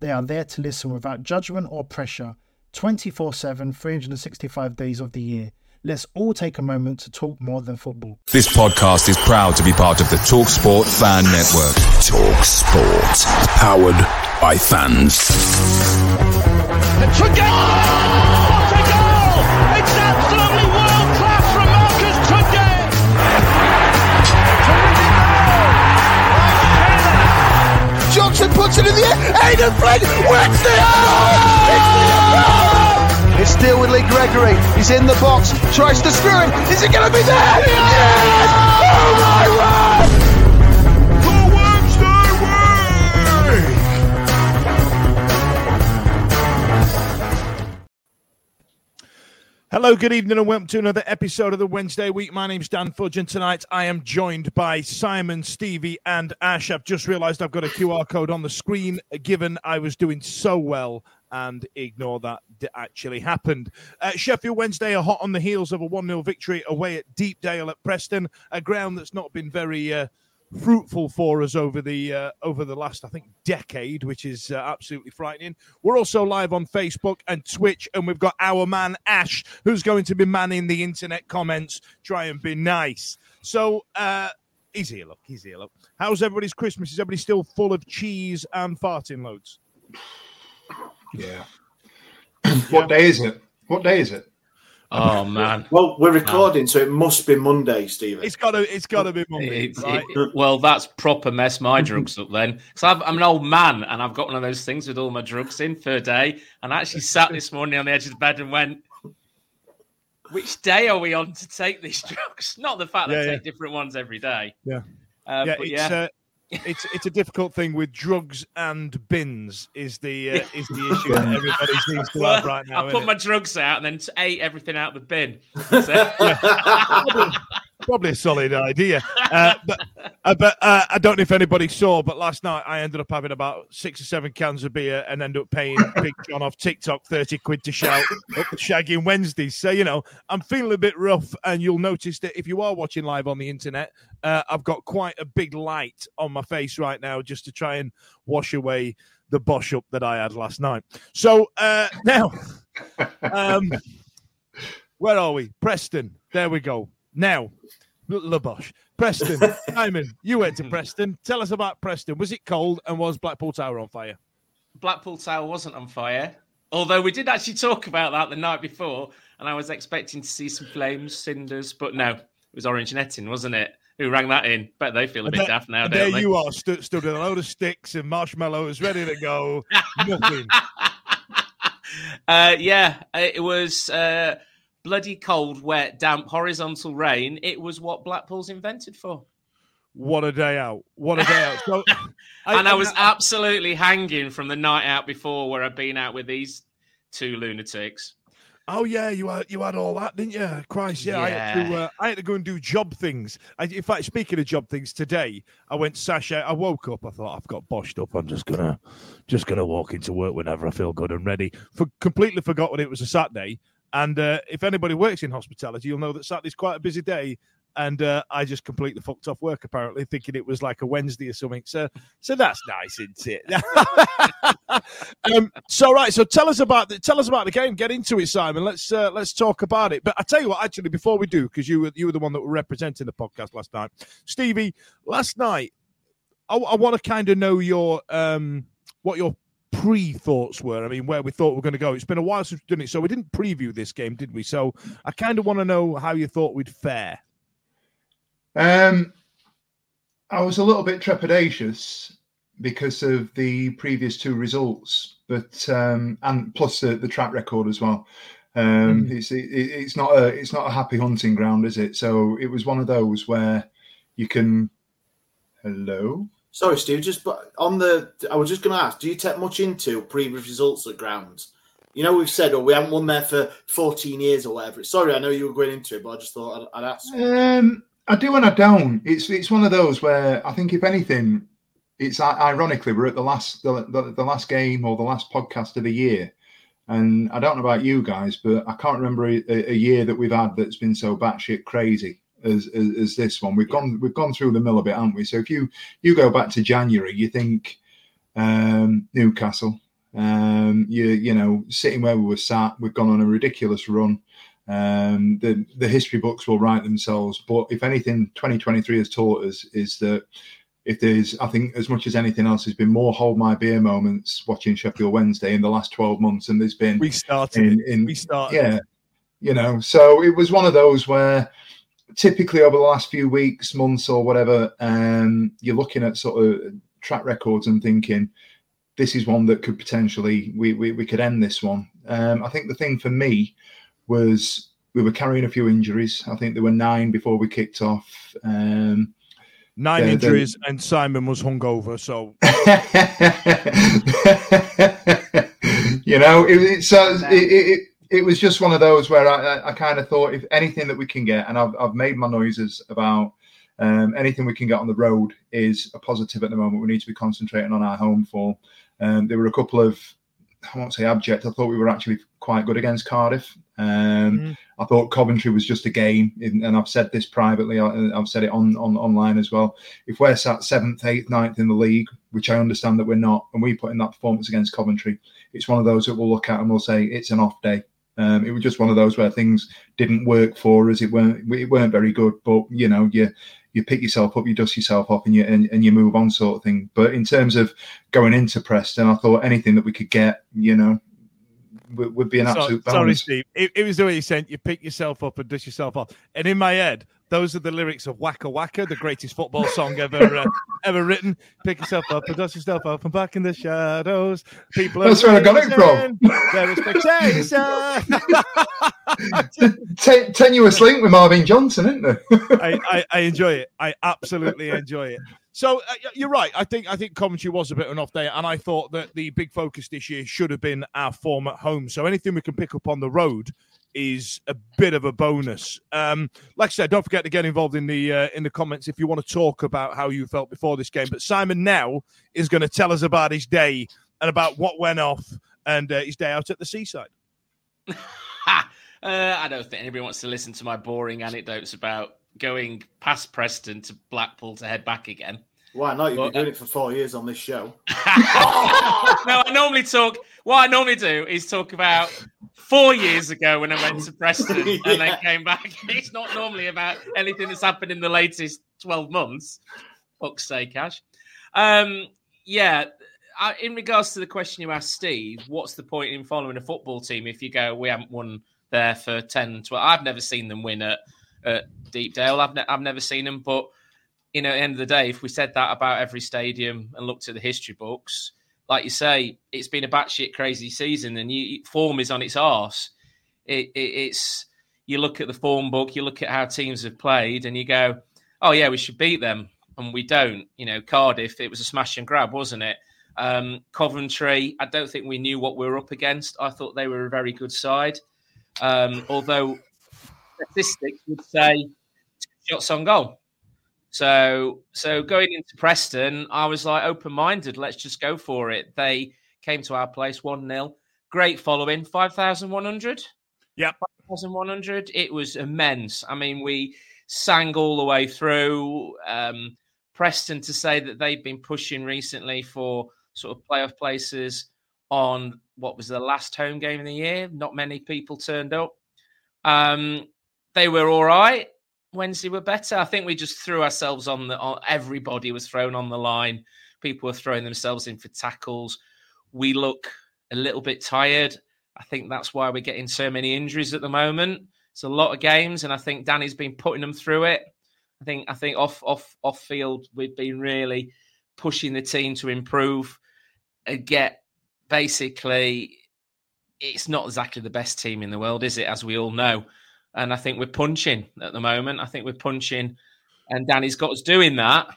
They are there to listen without judgment or pressure 24 7, 365 days of the year. Let's all take a moment to talk more than football. This podcast is proud to be part of the TalkSport Fan Network. TalkSport, powered by fans. It's a goal! What a goal! It's absolutely world class from Marcus Tunde! Johnson puts it in the air. Aden Flint wins the It's still with Lee Gregory. He's in the box. Tries to screw him. Is it going to be there? Yes! Oh my word! Hello, good evening, and welcome to another episode of the Wednesday Week. My name's Dan Fudge, and tonight I am joined by Simon, Stevie, and Ash. I've just realised I've got a QR code on the screen, given I was doing so well, and ignore that actually happened. Uh, Sheffield Wednesday are hot on the heels of a 1 0 victory away at Deepdale at Preston, a ground that's not been very. Uh, fruitful for us over the uh, over the last I think decade, which is uh, absolutely frightening. We're also live on Facebook and Twitch, and we've got our man Ash, who's going to be manning the internet comments. Try and be nice. So uh, he's here. Look, he's here. Look, how's everybody's Christmas? Is everybody still full of cheese and farting loads? Yeah. what day is it? What day is it? Oh man! Well, we're recording, so it must be Monday, Stephen. It's got to. It's got to be Monday, It's- right? it- well, that's proper mess my drugs up then. Because I'm an old man and I've got one of those things with all my drugs in for a day. And I actually sat this morning on the edge of the bed and went, "Which day are we on to take these drugs?" Not the fact that Yeah, I yeah. take different ones every day. Yeah. Uh, yeah, but it's yeah. Uh, it's it's a difficult thing with drugs and bins is the uh, is the issue that everybody seems to have right now. I put my drugs out and then ate everything out of the bin. So- Probably a solid idea. Uh, but uh, but uh, I don't know if anybody saw, but last night I ended up having about six or seven cans of beer and ended up paying Big John off TikTok 30 quid to shout up the shagging Wednesdays. So, you know, I'm feeling a bit rough. And you'll notice that if you are watching live on the internet, uh, I've got quite a big light on my face right now just to try and wash away the bosh up that I had last night. So uh, now, um, where are we? Preston. There we go. Now, Labosh. Preston. Simon, you went to Preston. Tell us about Preston. Was it cold and was Blackpool Tower on fire? Blackpool Tower wasn't on fire. Although we did actually talk about that the night before, and I was expecting to see some flames, cinders, but no, it was orange netting, wasn't it? Who rang that in? Bet they feel a bit there, daft now, there they? you are, stu- stood with a load of sticks and marshmallows ready to go. Nothing. Uh, yeah, it was uh, bloody cold, wet, damp, horizontal rain. It was what Blackpool's invented for. What a day out. What a day out. So, and I was absolutely hanging from the night out before where I'd been out with these two lunatics. Oh yeah, you had you had all that, didn't you? Christ, yeah. I had to uh, I had to go and do job things. I, in fact, speaking of job things, today I went Sasha. I woke up. I thought I've got boshed up. I'm just gonna just gonna walk into work whenever I feel good and ready. For completely forgot when it was a Saturday, And uh, if anybody works in hospitality, you'll know that Saturday's quite a busy day. And uh, I just completely fucked off work apparently, thinking it was like a Wednesday or something. So, so that's nice, isn't it? um, so right, so tell us about the tell us about the game. Get into it, Simon. Let's uh, let's talk about it. But I tell you what, actually, before we do, because you were you were the one that were representing the podcast last night, Stevie. Last night, I, I want to kind of know your um, what your pre thoughts were. I mean, where we thought we are going to go. It's been a while since we've done it, so we didn't preview this game, did we? So I kind of want to know how you thought we'd fare. Um, I was a little bit trepidatious because of the previous two results, but um, and plus the, the track record as well. Um, mm. It's it, it's not a it's not a happy hunting ground, is it? So it was one of those where you can. Hello. Sorry, Steve. Just but on the, I was just going to ask: Do you take much into previous results at grounds? You know, we've said, oh, we haven't won there for 14 years or whatever. Sorry, I know you were going into it, but I just thought I'd, I'd ask. Um, I do and I don't. It's it's one of those where I think if anything, it's ironically we're at the last the, the, the last game or the last podcast of the year, and I don't know about you guys, but I can't remember a, a year that we've had that's been so batshit crazy as, as, as this one. We've yeah. gone we've gone through the mill a bit, haven't we? So if you you go back to January, you think um, Newcastle, um, you you know sitting where we were sat, we've gone on a ridiculous run. Um, the the history books will write themselves, but if anything, 2023 has taught us is that if there's, I think, as much as anything else, there's been more hold my beer moments watching Sheffield Wednesday in the last 12 months than there's been. We started. In, in, we started. Yeah, you know, so it was one of those where typically over the last few weeks, months, or whatever, um, you're looking at sort of track records and thinking this is one that could potentially we we, we could end this one. Um, I think the thing for me was we were carrying a few injuries. I think there were nine before we kicked off. Um, nine injuries, and Simon was hungover. So, you know, it, it, so it, it, it, was just one of those where I, I, I kind of thought if anything that we can get, and I've, I've made my noises about um, anything we can get on the road is a positive at the moment. We need to be concentrating on our home form. Um, there were a couple of I won't say abject. I thought we were actually quite good against Cardiff. Um, mm. I thought Coventry was just a game, and I've said this privately. I've said it on, on online as well. If we're sat seventh, eighth, ninth in the league, which I understand that we're not, and we put in that performance against Coventry, it's one of those that we'll look at and we'll say it's an off day. Um, it was just one of those where things didn't work for us. It weren't it weren't very good, but you know you you pick yourself up, you dust yourself off, and you and, and you move on, sort of thing. But in terms of going into Preston, I thought anything that we could get, you know, would, would be an absolute. So, sorry, Steve. It, it, was the way you said you pick yourself up and dust yourself off, and in my head, those are the lyrics of Waka Waka, the greatest football song ever uh, ever written. Pick yourself up and dust yourself off and back in the shadows. People That's where I got it from. Their expectation. Ten- tenuous link with Marvin Johnson, isn't there? I, I, I, enjoy it. I absolutely enjoy it. So uh, you're right. I think I think Coventry was a bit of an off day, and I thought that the big focus this year should have been our form at home. So anything we can pick up on the road is a bit of a bonus. Um, like I said, don't forget to get involved in the uh, in the comments if you want to talk about how you felt before this game. But Simon now is going to tell us about his day and about what went off and uh, his day out at the seaside. uh, I don't think anybody wants to listen to my boring anecdotes about going past Preston to Blackpool to head back again. Why not? You've but, been doing it for four years on this show. no, I normally talk. What I normally do is talk about four years ago when I went to Preston yeah. and then came back. It's not normally about anything that's happened in the latest 12 months. Fuck's sake, Ash. Um, yeah, I, in regards to the question you asked Steve, what's the point in following a football team if you go, we haven't won there for 10, 12? I've never seen them win at, at Deepdale. I've, ne- I've never seen them, but you know, at the end of the day, if we said that about every stadium and looked at the history books, like you say, it's been a batshit crazy season, and you, form is on its arse. It, it, it's you look at the form book, you look at how teams have played, and you go, "Oh yeah, we should beat them," and we don't. You know, Cardiff, it was a smash and grab, wasn't it? Um, Coventry, I don't think we knew what we were up against. I thought they were a very good side, um, although statistics would say shots on goal. So, so going into Preston, I was like open minded. Let's just go for it. They came to our place one 0 Great following, five thousand one hundred. Yep. 1,100. It was immense. I mean, we sang all the way through. Um, Preston to say that they've been pushing recently for sort of playoff places on what was the last home game of the year. Not many people turned up. Um, they were all right. Wednesday were better. I think we just threw ourselves on the. On, everybody was thrown on the line. People were throwing themselves in for tackles. We look a little bit tired. I think that's why we're getting so many injuries at the moment. It's a lot of games, and I think Danny's been putting them through it. I think I think off off off field we've been really pushing the team to improve and get basically it's not exactly the best team in the world, is it? As we all know. And I think we're punching at the moment. I think we're punching, and Danny's got us doing that.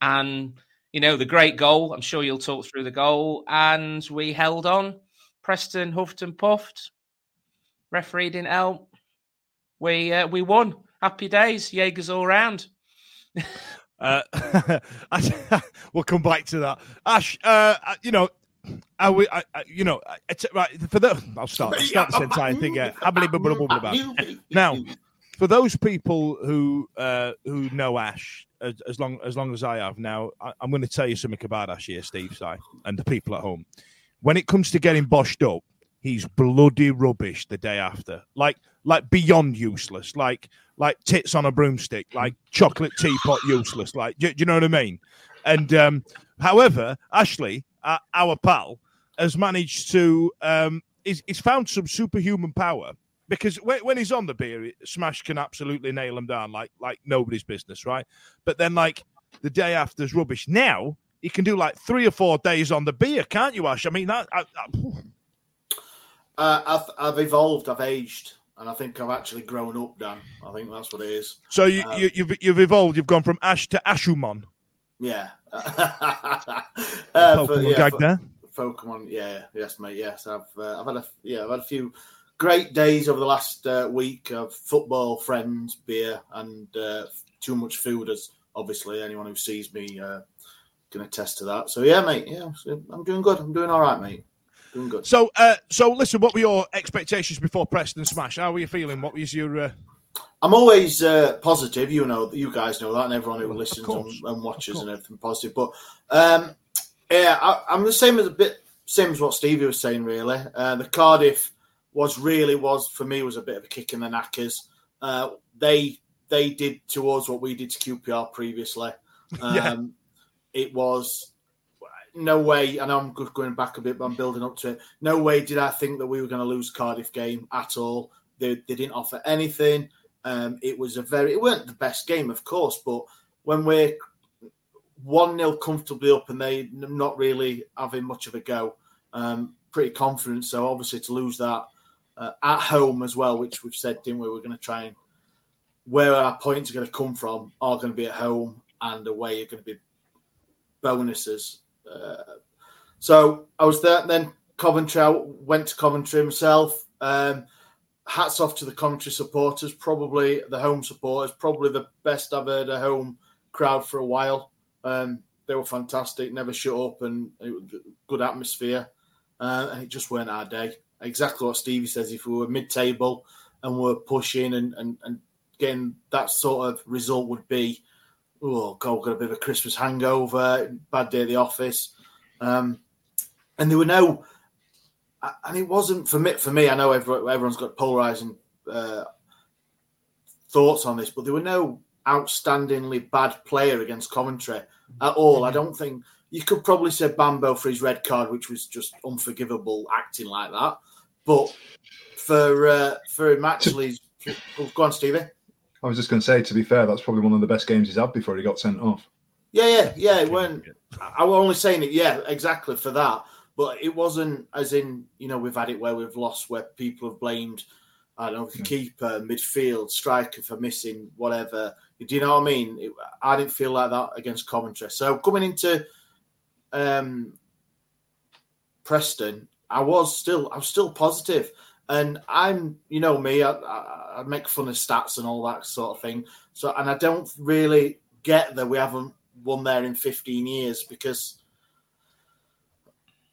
And you know, the great goal. I'm sure you'll talk through the goal. And we held on. Preston huffed and puffed. Referee didn't help. We uh, we won. Happy days. Jaegers all round. uh, we'll come back to that. Ash, uh, you know, I, I, you know, it's right for the. I'll start. I'll start this entire thing. Yeah. Now, for those people who uh, who know Ash as, as, long as long as I have now, I, am going to tell you something about Ash here, Steve, Si, and the people at home. When it comes to getting boshed up, he's bloody rubbish the day after, like like beyond useless, like like tits on a broomstick, like chocolate teapot useless, like do, do you know what I mean? And um, however, Ashley, uh, our pal, has managed to um, he's, he's found some superhuman power because when, when he's on the beer, Smash can absolutely nail him down like like nobody's business, right? But then like the day after, after's rubbish. Now he can do like three or four days on the beer, can't you, Ash? I mean that. I, I... Uh, I've, I've evolved, I've aged, and I think I've actually grown up, Dan. I think that's what it is. So you, um, you, you've you've evolved. You've gone from Ash to Ashumon. Yeah. uh, Pokemon yeah, gag there. Pokemon, yeah, yes, mate, yes. I've uh, I've had a yeah, I've had a few great days over the last uh, week of football, friends, beer, and uh, too much food. As obviously anyone who sees me uh, can attest to that. So yeah, mate, yeah, I'm doing good. I'm doing all right, mate. Doing good. So, uh, so listen, what were your expectations before Preston Smash? How were you feeling? What was your uh, I'm always uh, positive. You know, you guys know that, and everyone who listens and, and, watches and everything positive. But um, yeah, I, am the same as a bit same as what Stevie was saying. Really, uh, the Cardiff was really was for me was a bit of a kick in the knackers. Uh, they they did towards what we did to QPR previously. Um, yeah. It was no way, and I'm going back a bit, but I'm building up to it. No way did I think that we were going to lose Cardiff game at all. They, they didn't offer anything. Um, it was a very, it weren't the best game, of course, but when we're 1 0 comfortably up and they not really having much of a go, um, pretty confident. So obviously to lose that uh, at home as well, which we've said, didn't we? We're going to try and where our points are going to come from are going to be at home and away are going to be bonuses. Uh, so I was there. And then Coventry, I went to Coventry myself. Um, hats off to the Coventry supporters, probably the home supporters, probably the best I've heard a home crowd for a while. Um, they were fantastic, never shut up, and good atmosphere. Uh, and it just weren't our day. Exactly what Stevie says. If we were mid-table and we're pushing and, and, and getting that sort of result, would be, oh God, got a bit of a Christmas hangover, bad day at the office, um, and there were no and it wasn't for me. For me, I know everyone's got polarizing uh, thoughts on this, but there were no outstandingly bad player against Coventry at all. I don't think you could probably say Bambo for his red card, which was just unforgivable acting like that. But for uh, for him actually, oh, go on, Stevie. I was just going to say, to be fair, that's probably one of the best games he's had before he got sent off. Yeah, yeah, yeah. Weren't. I was only saying it. Yeah, exactly for that but it wasn't as in you know we've had it where we've lost where people have blamed I don't know the keeper, midfield, striker for missing whatever. Do you know what I mean? It, I didn't feel like that against Coventry. So coming into um, Preston, I was still I was still positive, and I'm you know me, I, I, I make fun of stats and all that sort of thing. So and I don't really get that we haven't won there in 15 years because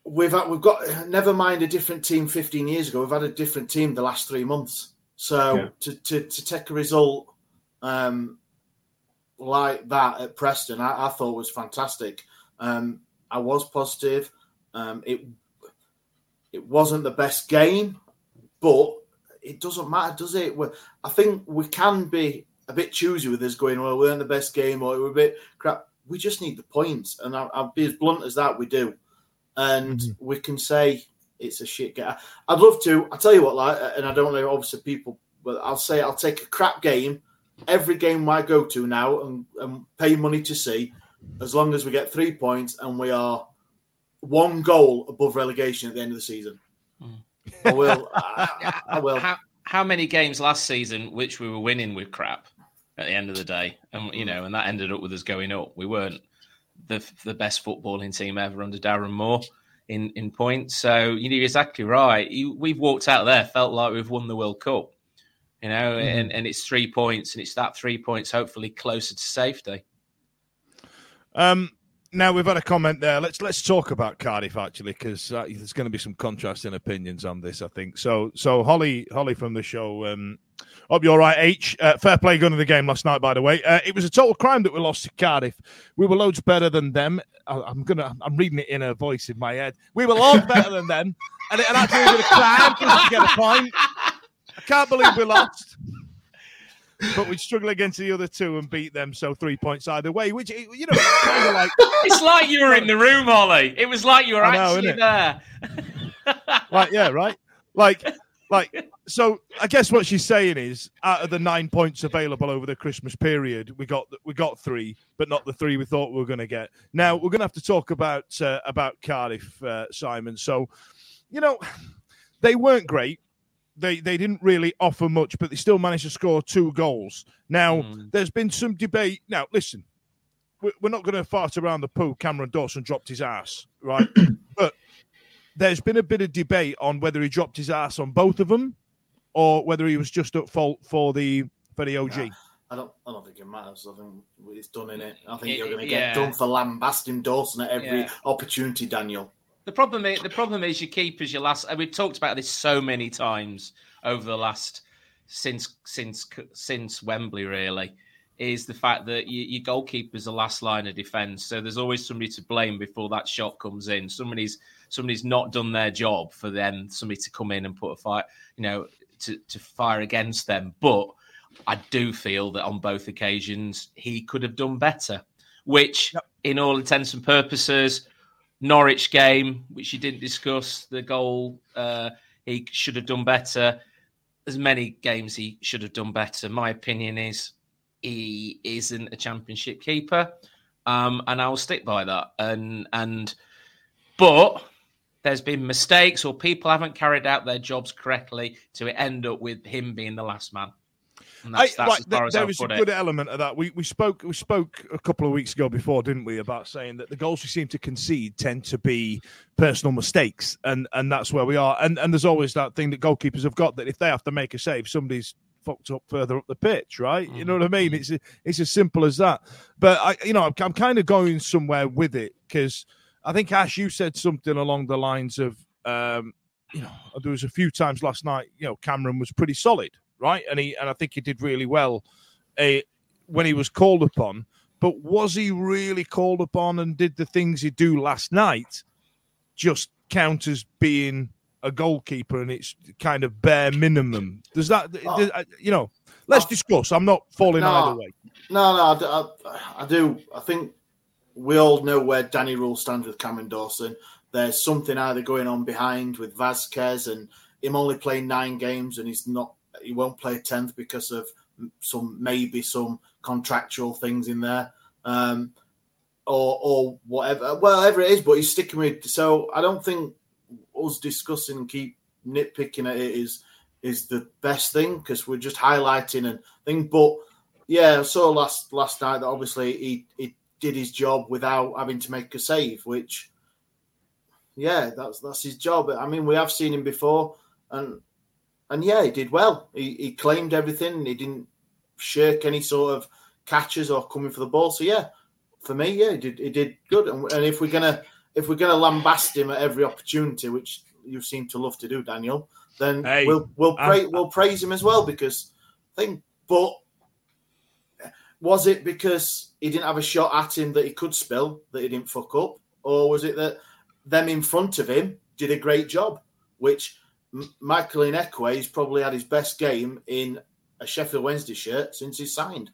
we've had, we've got never mind a different team 15 years ago. We've had a different team the last three months. So Yeah. to, to to take a result um, like that at Preston, I, I thought was fantastic. Um, I was positive. Um, it it wasn't the best game, but it doesn't matter, does it? we I think we can be a bit choosy with this going, well, we weren't the best game or we're a bit crap. We just need the points, and I, I'll be as blunt as that. We do, and mm-hmm. we can say it's a shit game. I'd love to. I tell you what, like, and I don't know, obviously people, but I'll say I'll take a crap game every game I go to now and, and pay money to see, as long as we get three points and we are one goal above relegation at the end of the season. Mm. I will. I, I will. How, how many games last season which we were winning with crap at the end of the day, and you mm. know, and that ended up with us going up. We weren't the the best footballing team ever under Darren Moore in in points. So you're exactly right. You, we've walked out there, felt like we've won the World Cup. You know, and, and it's three points, and it's that three points hopefully closer to safety. Um, now we've had a comment there. Let's let's talk about Cardiff actually, because uh, there's going to be some contrasting opinions on this. I think so. So Holly, Holly from the show. Um, hope you're all right, H. Uh, fair play gun of the game last night, by the way. Uh, it was a total crime that we lost to Cardiff. We were loads better than them. I, I'm gonna. I'm reading it in a voice in my head. We were loads better than them, and it and actually was a crime for us to get a point. I can't believe we lost. But we'd struggle against the other two and beat them, so three points either way. Which you know, kind of like It's like you were in the room, Ollie. It was like you were know, actually there. like yeah, right. Like like so. I guess what she's saying is, out of the nine points available over the Christmas period, we got we got three, but not the three we thought we were going to get. Now we're going to have to talk about uh, about Cardiff, uh, Simon. So, you know, they weren't great. They they didn't really offer much, but they still managed to score two goals. Now hmm. there's been some debate. Now listen, we're we're not going to fart around the poo. Cameron Dawson dropped his ass, right? but there's been a bit of debate on whether he dropped his ass on both of them, or whether he was just at fault for the for the OG. I don't. I don't think it matters. I think it's done in it. I think Yeah, you're going to yeah. get done for lambasting Dawson at every Yeah. opportunity, Daniel. The problem is the problem is your keepers, your last. and We've talked about this so many times over the last since since since Wembley. Really, is the fact that your, your goalkeeper's the last line of defence. So there's always somebody to blame before that shot comes in. Somebody's somebody's not done their job for them. Somebody to come in and put a fight, you know, to to fire against them. But I do feel that on both occasions he could have done better. Which, in all intents and purposes, Norwich game, which you didn't discuss, the goal uh, he should have done better. As many games he should have done better. My opinion is he isn't a championship keeper, um, and I will stick by that. And and but there's been mistakes or people haven't carried out their jobs correctly to end up with him being the last man. I, that's, that's right, as th- as there I'll was a good it. element of that. We we spoke we spoke a couple of weeks ago before, didn't we, about saying that the goals we seem to concede tend to be personal mistakes, and and that's where we are. And and there's always that thing that goalkeepers have got that if they have to make a save, somebody's fucked up further up the pitch, right? You know what I mean? It's it's as simple as that. But I, you know, I'm, I'm kind of going somewhere with it because I think Ash, you said something along the lines of, um, you know, there was a few times last night. You know, Cameron was pretty solid, right? And he and I think he did really well uh, when he was called upon. But was he really called upon and did the things he do last night just count as being a goalkeeper and it's kind of bare minimum? Does that, does- uh, you know? Let's discuss. I'm not falling No. either way. No, no, I do. I think we all know where Danny Röhl stands with Cameron Dawson. There's something either going on behind with Vasquez and him only playing nine games, and he's not. He won't play tenth because of some maybe some contractual things in there, um, or or whatever, whatever it is. But he's sticking with. So I don't think us discussing and keep nitpicking at it is is the best thing because we're just highlighting and thing. But yeah, I saw last last night that obviously he, he did his job without having to make a save, which yeah, that's that's his job. I mean, we have seen him before, and and yeah, he did well. He, he claimed everything. He didn't shirk any sort of catches or coming for the ball. So yeah, for me, yeah, he did he did good. And, and if we're gonna if we're going to lambast him at every opportunity, which you seem to love to do, Daniel, then Hey, we'll we'll I'm- pra- we'll praise him as well because I think. But was it because he didn't have a shot at him that he could spill that he didn't fuck up, or was it that them in front of him did a great job? Which Michael Ihiekwe has probably had his best game in a Sheffield Wednesday shirt since he signed.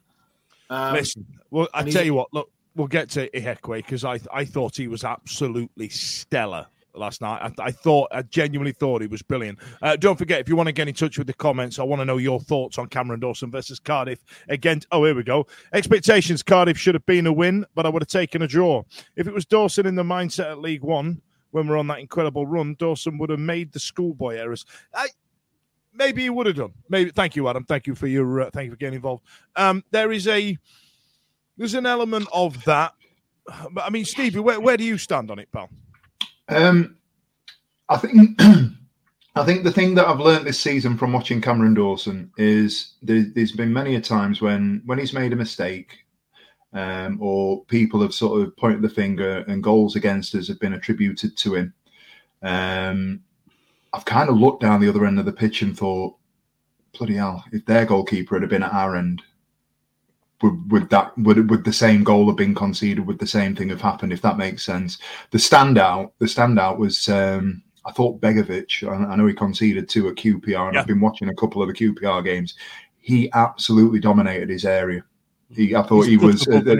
Um, Listen, well, I tell you what. Look, we'll get to Ihiekwe because I I thought he was absolutely stellar last night. I, I thought, I genuinely thought he was brilliant. Uh, don't forget, if you want to get in touch with the comments, I want to know your thoughts on Cameron Dawson versus Cardiff against. Oh, here we go. Expectations: Cardiff should have been a win, but I would have taken a draw. If it was Dawson in the mindset at League One when we're on that incredible run, Dawson would have made the schoolboy errors. I, maybe he would have done. Maybe. Thank you, Adam. Thank you for your. Uh, thank you for getting involved. Um, there is a. There's an element of that. But I mean, Stevie, where, where do you stand on it, pal? Um, I think I think the thing that I've learned this season from watching Cameron Dawson is there, there's been many a times when when he's made a mistake, um, or people have sort of pointed the finger and goals against us have been attributed to him. Um, I've kind of looked down the other end of the pitch and thought, bloody hell, if their goalkeeper had been at our end, would, would that would would the same goal have been conceded? Would the same thing have happened? If that makes sense. The standout, the standout was um, I thought Begovic. I, I know he conceded two at QPR, and Yeah. I've been watching a couple of the QPR games. He absolutely dominated his area. He, I thought He's he was. uh, uh,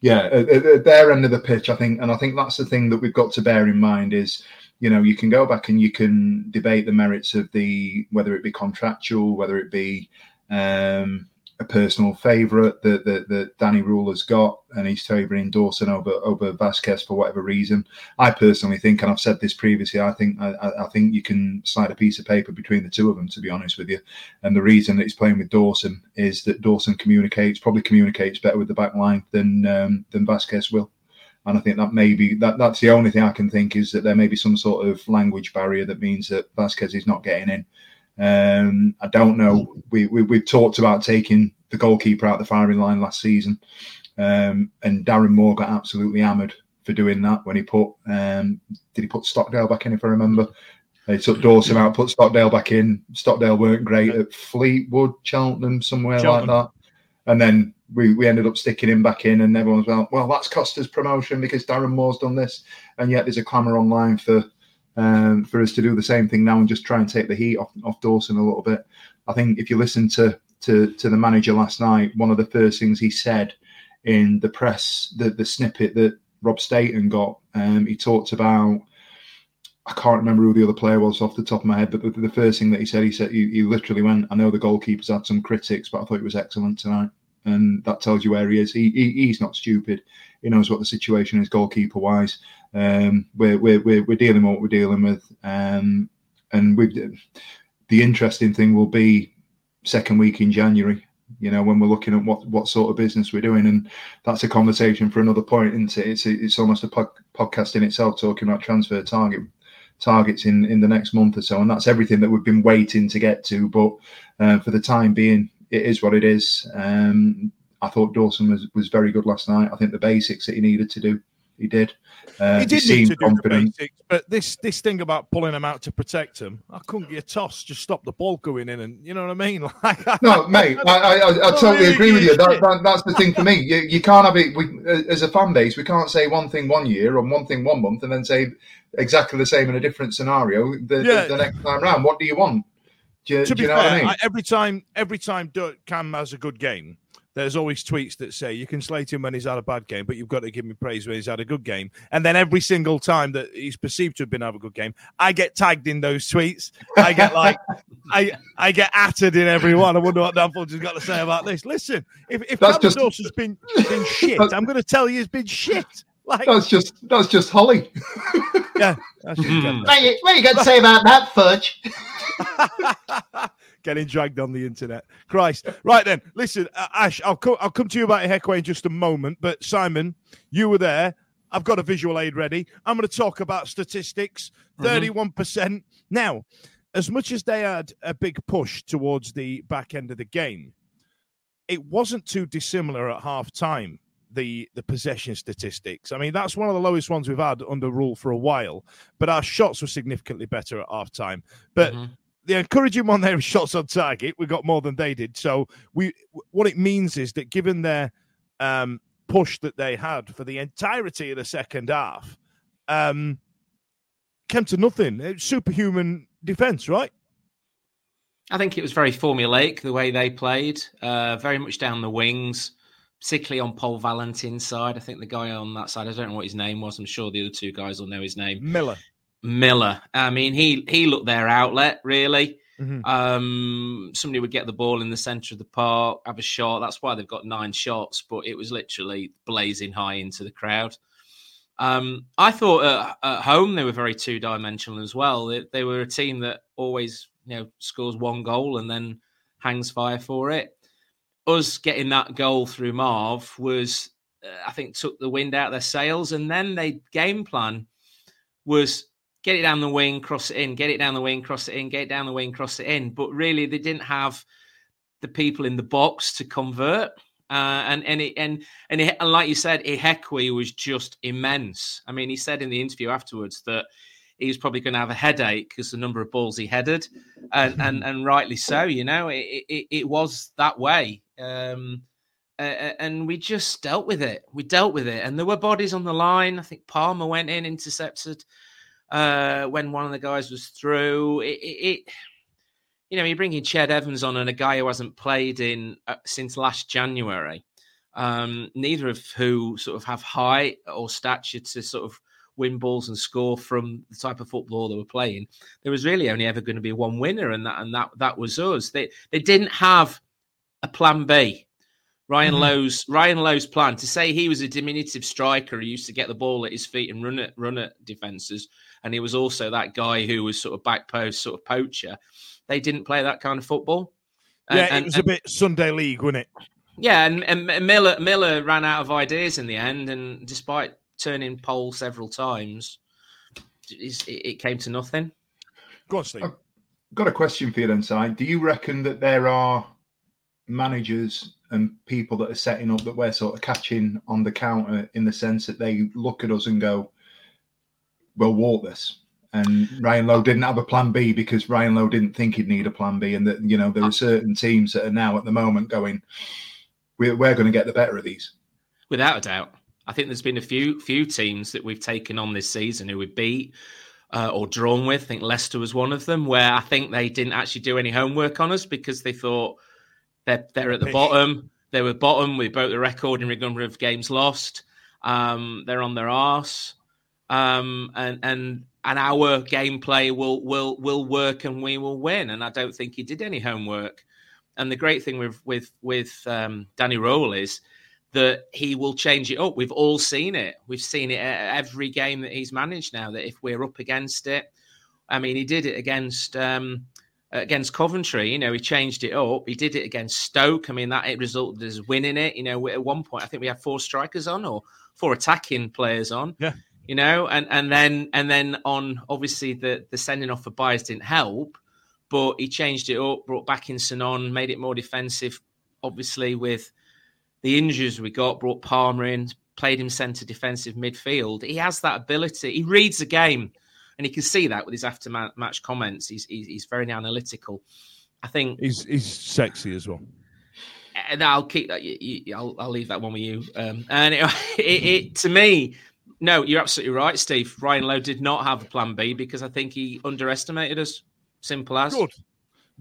yeah, at, at- at their end of the pitch, I think, and I think that's the thing that we've got to bear in mind is, you know, you can go back and you can debate the merits of the whether it be contractual, whether it be um, a personal favourite that, that that Danny Röhl has got, and he's favouring Dawson over over Vasquez for whatever reason. I personally think, and I've said this previously, I think I, I think you can slide a piece of paper between the two of them. To be honest with you, and the reason that he's playing with Dawson is that Dawson communicates, probably communicates better with the back line than um, than Vasquez will. And I think that maybe that that's the only thing I can think is that there may be some sort of language barrier that means that Vasquez is not getting in. Um, I don't know. We, we we've talked about taking the goalkeeper out the firing line last season, um, and Darren Moore got absolutely hammered for doing that when he put um, did he put Stockdale back in if I remember. They took Dawson out, put Stockdale back in. Stockdale weren't great at Fleetwood, Cheltenham, somewhere Cheltenham. like that. And then we, we ended up sticking him back in, and everyone's like, well, that's cost us promotion because Darren Moore's done this. And yet there's a clamour online for um, for us to do the same thing now and just try and take the heat off, off Dawson a little bit. I think if you listen to, to to the manager last night, one of the first things he said in the press, the, the snippet that Rob Staten got, um, he talked about I can't remember who the other player was off the top of my head, but the, the first thing that he said, he said he, he literally went, "I know the goalkeeper's had some critics, but I thought he was excellent tonight." And that tells you where he is. He, he he's not stupid. He knows what the situation is goalkeeper wise. Um, we're, we're we're dealing with what we're dealing with, um, and we the interesting thing will be second week in January. You know, when we're looking at what what sort of business we're doing, and that's a conversation for another point, isn't it? It's it's almost a pod, podcast in itself talking about transfer target targets in in the next month or so, and that's everything that we've been waiting to get to. But uh, for the time being, it is what it is. Um, I thought Dawson was was very good last night. I think the basics that he needed to do, he did. Uh, he did need seemed to do the basics, but this this thing about pulling him out to protect him, I couldn't get a toss. Just stop the ball going in, and you know what I mean. Like, No, mate, I, I, I, I totally agree with you. That, that, that's the thing for me. You, you can't have it. We, as a fan base, we can't say one thing one year and one thing one month, and then say exactly the same in a different scenario the, Yeah. the, the next time round. What do you want? Do you, to be you know fair, what I mean? Every time every time Cam has a good game, there's always tweets that say you can slate him when he's had a bad game, but you've got to give him praise when he's had a good game. And then every single time that he's perceived to have been have a good game, I get tagged in those tweets. I get like I I get atted in every one. I wonder what Dan Fudge has got to say about this. Listen, if if That's just- Dawson's been been shit, I'm going to tell you it's been shit. Like That's just that's just Holly. yeah, that's just hmm. Cam. What you, what you going to say about that, Fudge? Getting dragged on the internet. Christ. Right then, listen, uh, Ash, I'll come. I'll come to you about Hekwe in just a moment. But Simon, you were there. I've got a visual aid ready. I'm going to talk about statistics. Thirty-one percent. Now, as much as they had a big push towards the back end of the game, it wasn't too dissimilar at half time. the the possession statistics. I mean, that's one of the lowest ones we've had under Röhl for a while. But our shots were significantly better at half time. But Mhm. The encouraging one there is shots on target. We got more than they did. So we what it means is that given their um, push that they had for the entirety of the second half, um, came to nothing. It's superhuman defense, right? I think it was very formulaic the way they played, uh, very much down the wings, particularly on Pol Valentín's side. I think the guy on that side, I don't know what his name was. I'm sure the other two guys will know his name. Miller. Miller. I mean, he he looked their outlet really. Mhm. Um, somebody would get the ball in the centre of the park, have a shot. That's why they've got nine shots, but it was literally blazing high into the crowd. Um, I thought at, at home they were very two dimensional as well. They, they were a team that always, you know, scores one goal and then hangs fire for it. Us getting that goal through Marv was, uh, I think, took the wind out of their sails, and then they game plan was get it down the wing, cross it in, get it down the wing, cross it in, get it down the wing, cross it in. But really, they didn't have the people in the box to convert. Uh, and and it, and and, it, and like you said, Ihiekwe was just immense. I mean, he said in the interview afterwards that he was probably going to have a headache because the number of balls he headed, and and, and rightly so. You know, it, it, it was that way. Um, uh, and we just dealt with it. We dealt with it, and there were bodies on the line. I think Palmer went in, intercepted uh, when one of the guys was through. It, it, it you know, you're bringing Ched Evans on and a guy who hasn't played in uh, since last January. Um, neither of who sort of have height or stature to sort of win balls and score from the type of football they were playing. There was really only ever going to be one winner, and that and that that was us. They they didn't have a plan B. Ryan Mhm. Lowe's Ryan Lowe's plan to say he was a diminutive striker who used to get the ball at his feet and run at run at defenses, and he was also that guy who was sort of back post sort of poacher. They didn't play that kind of football. And- yeah, and- it was a bit Sunday League, wasn't it? yeah, and, and Miller Miller ran out of ideas in the end, and despite turning pole several times, it, it came to nothing. Go on, Steve. Got a question for you then, Si. Do you reckon that there are managers and people that are setting up that we're sort of catching on the counter in the sense that they look at us and go, "We'll walk this." And Ryan Lowe didn't have a plan B because Ryan Lowe didn't think he'd need a plan B, and that you know there are certain teams that are now at the moment going, "We're, we're going to get the better of these." without a doubt. I think there's been a few few teams that we've taken on this season who we beat uh, or drawn with. I think Leicester was one of them, where I think they didn't actually do any homework on us because they thought they're they're at the bottom. They were bottom. We broke the record in number of games lost. Um, they're on their arse, um, and and and our gameplay will will will work and we will win. And I don't think he did any homework. And the great thing with with with um, Danny Röhl is that he will change it up. We've all seen it. We've seen it every game that he's managed now. That if we're up against it, I mean, he did it against um, against Coventry. You know, he changed it up. He did it against Stoke. I mean, that it resulted as winning it. You know, at one point, I think we had four strikers on or four attacking players on. Yeah. You know, and and then and then on obviously the the sending off for Byers didn't help, but he changed it up, brought back in Sanon, made it more defensive. Obviously, with the injuries we got, brought Palmer in, played him centre defensive midfield. He has that ability. He reads the game, and he can see that with his after match comments. He's, he's he's very analytical. I think He's he's sexy as well. and I'll keep that. I'll I'll leave that one with you. Um, and it, it, it to me, no, you're absolutely right, Steve. Ryan Lowe did not have a plan B because I think he underestimated us. Simple as. Good.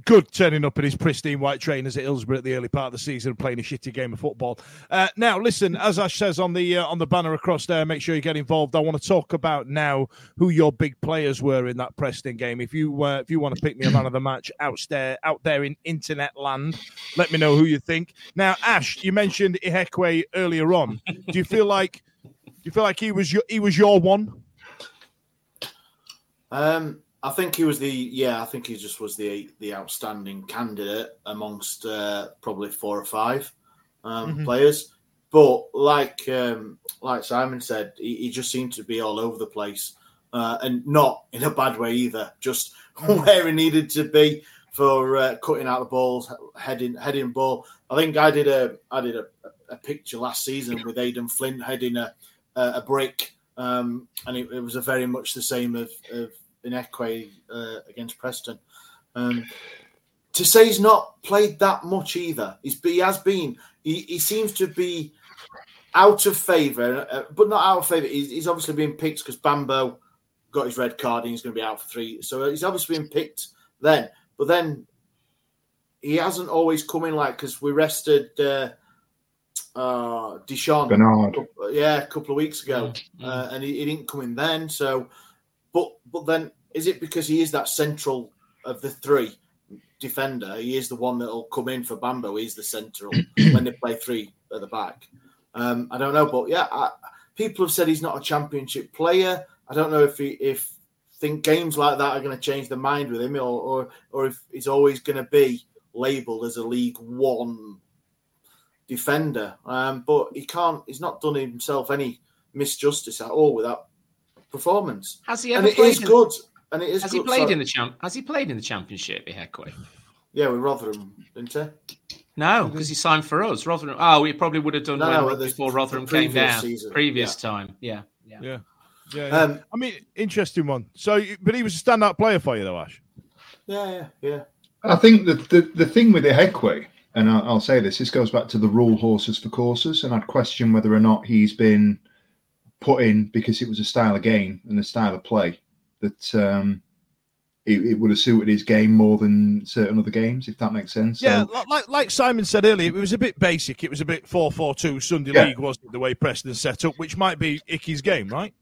Good turning up in his pristine white trainers at Hillsborough at the early part of the season and playing a shitty game of football. Uh, now, listen, as Ash says on the uh, on the banner across there, make sure you get involved. I want to talk about now who your big players were in that Preston game. If you uh, if you want to pick me a man of the match out there out there in internet land, let me know who you think. Now, Ash, you mentioned Ihiekwe earlier on. Do you feel like you feel like he was your he was your one? Um, I think he was the yeah. I think he just was the the outstanding candidate amongst uh, probably four or five um, Mhm. players. But like um, like Simon said, he, he just seemed to be all over the place, uh, and not in a bad way either. Just where he needed to be. for uh, cutting out the balls, heading heading ball. I think I did a I did a, a picture last season with Aden Flint heading a a break, um, and it, it, was a very much the same of, of Ihiekwe uh, against Preston. Um, to say he's not played that much either. He's he has been. He, he seems to be out of favour, uh, but not out of favour. He's, he's obviously been picked because Bambo got his red card and he's going to be out for three. So he's obviously been picked then. But then he hasn't always come in like because we rested uh, uh Di'Shon Bernard. Yeah, a couple of weeks ago, mm-hmm. uh, and he, he, didn't come in then. So, but but then is it because he is that central of the three defender? He is the one that will come in for Bambo. He's the central when they play three at the back. Um, I don't know, but yeah, I, people have said he's not a championship player. I don't know if he if think games like that are going to change the mind with him, or or, or if he's always going to be labelled as a League One defender. Um, but he can't. He's not done himself any misjustice at all with that performance. Has he ever? And it is in, good. And it is. Has good, he played in the champ? Has he played in the championship, Ihiekwe? Yeah, with Rotherham, didn't he? No, because he signed for us. Rotherham. Oh, he probably would have done no, no, before Rotherham came down. Season. Previous yeah. time, yeah, yeah, yeah. yeah, yeah. Um, I mean, interesting one. So, but he was a standout player for you, though, Ash. Yeah, yeah, yeah. I think the the, the thing with the Ihiekwe, and I'll, I'll say this, this goes back to the rule horses for courses, and I'd question whether or not he's been put in because it was a style of game and a style of play that um, it, it, would have suited his game more than certain other games, if that makes sense. Yeah, so, like like Simon said earlier, it was a bit basic. It was a bit 4 4 2 Sunday yeah. League, wasn't it, the way Preston set up, which might be Icky's game, right?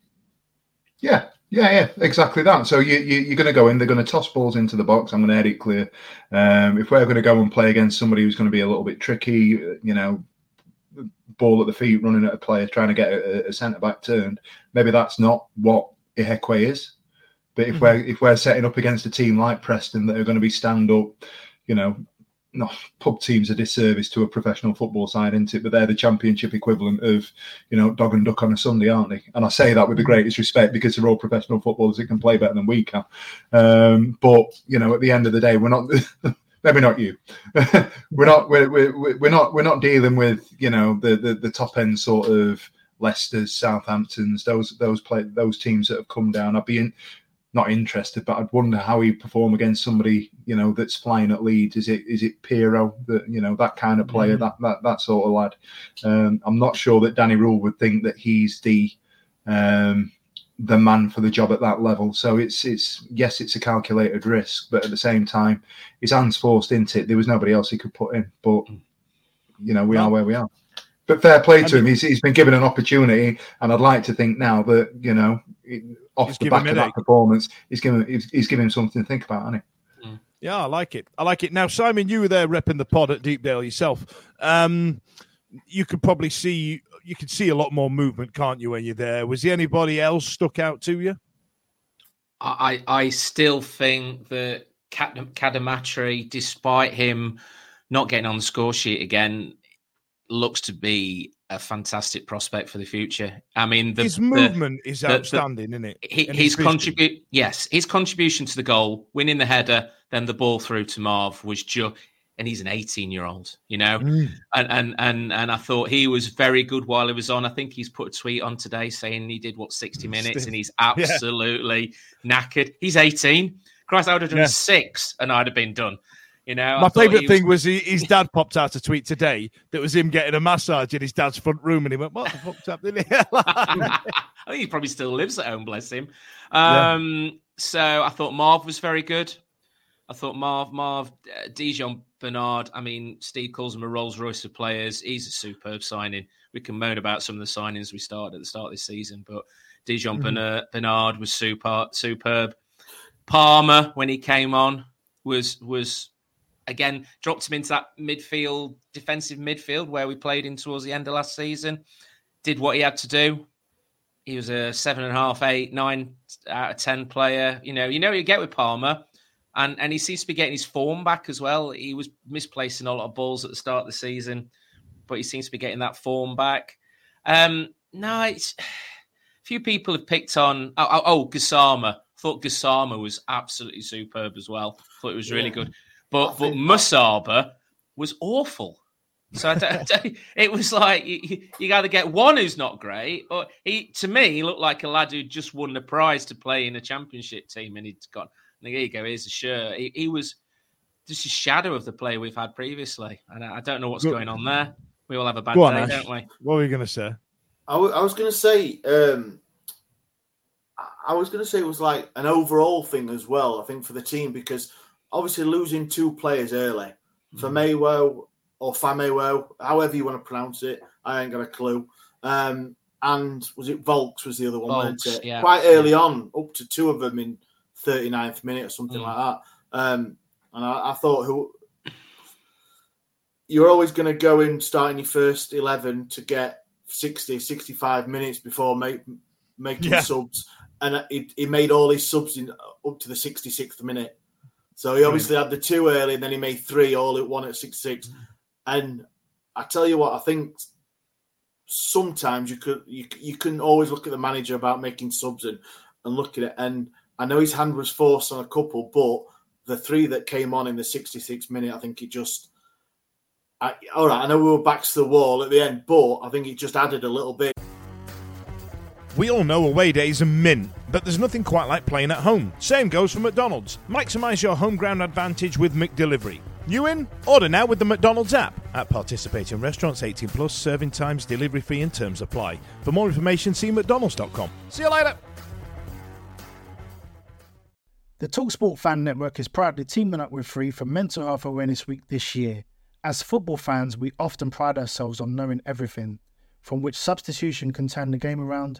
Yeah, yeah, yeah, exactly that. So you, you, are going to go in, they're going to toss balls into the box. I'm going to head it clear. Um, if we're going to go and play against somebody who's going to be a little bit tricky, you know, ball at the feet, running at a player, trying to get a, a centre back turned, maybe that's not what Ihiekwe is. But if mm-hmm. we're if we're setting up against a team like Preston that are going to be stand up, you know, no, pub teams are a disservice to a professional football side, isn't it? But they're the championship equivalent of, you know, dog and duck on a Sunday, aren't they? And I say that with the greatest respect because they're all professional footballers that can play better than we can. Um, but you know, at the end of the day, we're not. maybe not you. we're not. We're, we're, we're not. We're not dealing with you know the the, the top end sort of Leicester's, Southamptons, those those play those teams that have come down. I'd be in, not interested, but I'd wonder how he'd perform against somebody, you know, that's flying at Leeds. Is it is it Piroe, that you know, that kind of player, mm. that that that sort of lad? Um, I'm not sure that Danny Röhl would think that he's the um, the man for the job at that level. So it's it's yes, it's a calculated risk, but at the same time, his hands forced into it. There was nobody else he could put in. But you know, we well, are where we are. But fair play to him. He's, he's been given an opportunity, and I'd like to think now that you know, off he's the back of that performance, he's given he's, he's given him something to think about, hasn't he? Mm. Yeah, I like it. I like it. Now, Simon, you were there repping the pod at Deepdale yourself. Um, you could probably see you could see a lot more movement, can't you, when you're there? Was there anybody else stuck out to you? I I still think that Cadamarteri, despite him not getting on the score sheet again, looks to be a fantastic prospect for the future. I mean, the, his movement the, is outstanding, the, isn't it? He, his contribute, yes, his contribution to the goal, winning the header, then the ball through to Marv was just, and he's an 18 year old, you know, mm. and and and and I thought he was very good while he was on. I think he's put a tweet on today saying he did what 60 minutes, and he's absolutely yeah. knackered. He's 18. Christ, I would have done yeah. six, and I'd have been done. You know, my favourite thing was he, his dad popped out a tweet today that was him getting a massage in his dad's front room, and he went, "What the fuck's happening here?" I think he probably still lives at home, bless him. Um, yeah. So I thought Marv was very good. I thought Marv, Marv, uh, Di'Shon Bernard. I mean, Steve calls him a Rolls Royce of players. He's a superb signing. We can moan about some of the signings we started at the start of this season, but Di'Shon mm-hmm. Bernard was super, superb. Palmer, when he came on, was was again dropped him into that midfield, defensive midfield where we played in towards the end of last season. Did what he had to do. He was a seven and a half, eight, nine out of ten player. You know, you know you get with Palmer, and and he seems to be getting his form back as well. He was misplacing a lot of balls at the start of the season, but he seems to be getting that form back. Um, no, it's a few people have picked on. Oh, oh, oh Gassama. Thought Gassama was absolutely superb as well. Thought it was really yeah. good but but Musaba was awful. So I don't, I don't, it was like you, you either get one who's not great, or he to me he looked like a lad who just won the prize to play in a championship team, and he'd got there you go, here's a shirt. He, he was just a shadow of the player we've had previously, and I, I don't know what's Go- going on there. We all have a bad Go on, day, Ash. don't we? What were you going to say? I was going to say, um, I- I was going to say it was like an overall thing as well. I think for the team because obviously losing two players early for Maywo or Famewo, however you want to pronounce it, I ain't got a clue. Um, and was it Vaulks was the other one, Vaulks, it? yeah. Quite early on, up to two of them in 39th minute or something Mm. like that. Um, and I, I thought who you're always going to go in starting your first 11 to get 60, 65 minutes before make, making Yeah. subs. And he, he made all his subs in up to the 66th minute. So he obviously had the two early and then he made three all at one at six 66. Mm-hmm. And I tell you what, I think sometimes you could you, you can always look at the manager about making subs and, and look at it. And I know his hand was forced on a couple, but the three that came on in the 66 minute, I think it just I, all right, I know we were back to the wall at the end, but I think it just added a little bit. We all know away days are mint, but there's nothing quite like playing at home. Same goes for McDonald's. Maximise your home ground advantage with McDelivery. You in? Order now with the McDonald's app. At participating restaurants 18 plus, serving times, delivery fee and terms apply. For more information, see mcdonalds.com. See you later. The Talksport Fan Network is proudly teaming up with Free for Mental Health Awareness Week this year. As football fans, we often pride ourselves on knowing everything, from which substitution can turn the game around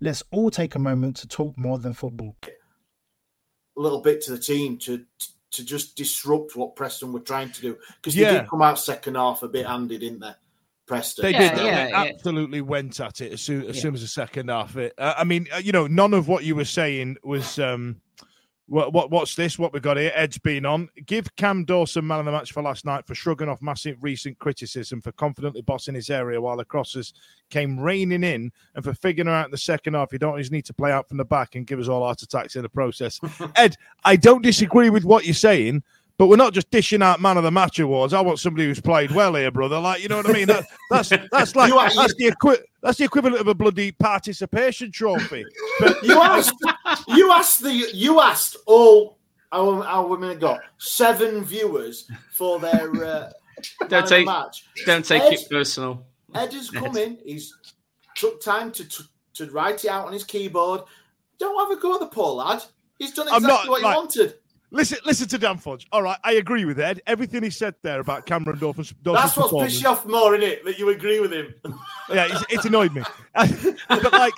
Let's all take a moment to talk more than football. a little bit to the team to to just disrupt what Preston were trying to do because Yeah. they did come out second half a bit handy, didn't they? Preston. They Yeah, did. yeah, they yeah. absolutely went at it as soon as, Yeah. soon as the second half. It. Uh, I mean, uh, you know, none of what you were saying was. Um, what, what what's this? What we got here? Ed's been on. Give Cam Dawson man of the match for last night for shrugging off massive recent criticism for confidently bossing his area while the crosses came raining in, and for figuring out in the second half you don't always need to play out from the back and give us all heart attacks in the process. Ed, I don't disagree with what you're saying. But we're not just dishing out man of the match awards. I want somebody who's played well here, brother. Like you know what I mean? That, that's that's like You are- that's the equi- that's the equivalent of a bloody participation trophy. But You asked, you asked the, you asked all our, our women have got seven viewers for their uh, Don't the take match. don't take Ed, it personal. Ed has come in. He's took time to, to to write it out on his keyboard. Don't have a go at the poor lad. He's done exactly not, what he like- wanted. Listen, listen to Dan Fudge. All right, I agree with Ed. Everything he said there about Cameron Dawson's That's what's performance. pissed you off more, isn't it? That you agree with him. yeah, it's, it's annoyed me. but like,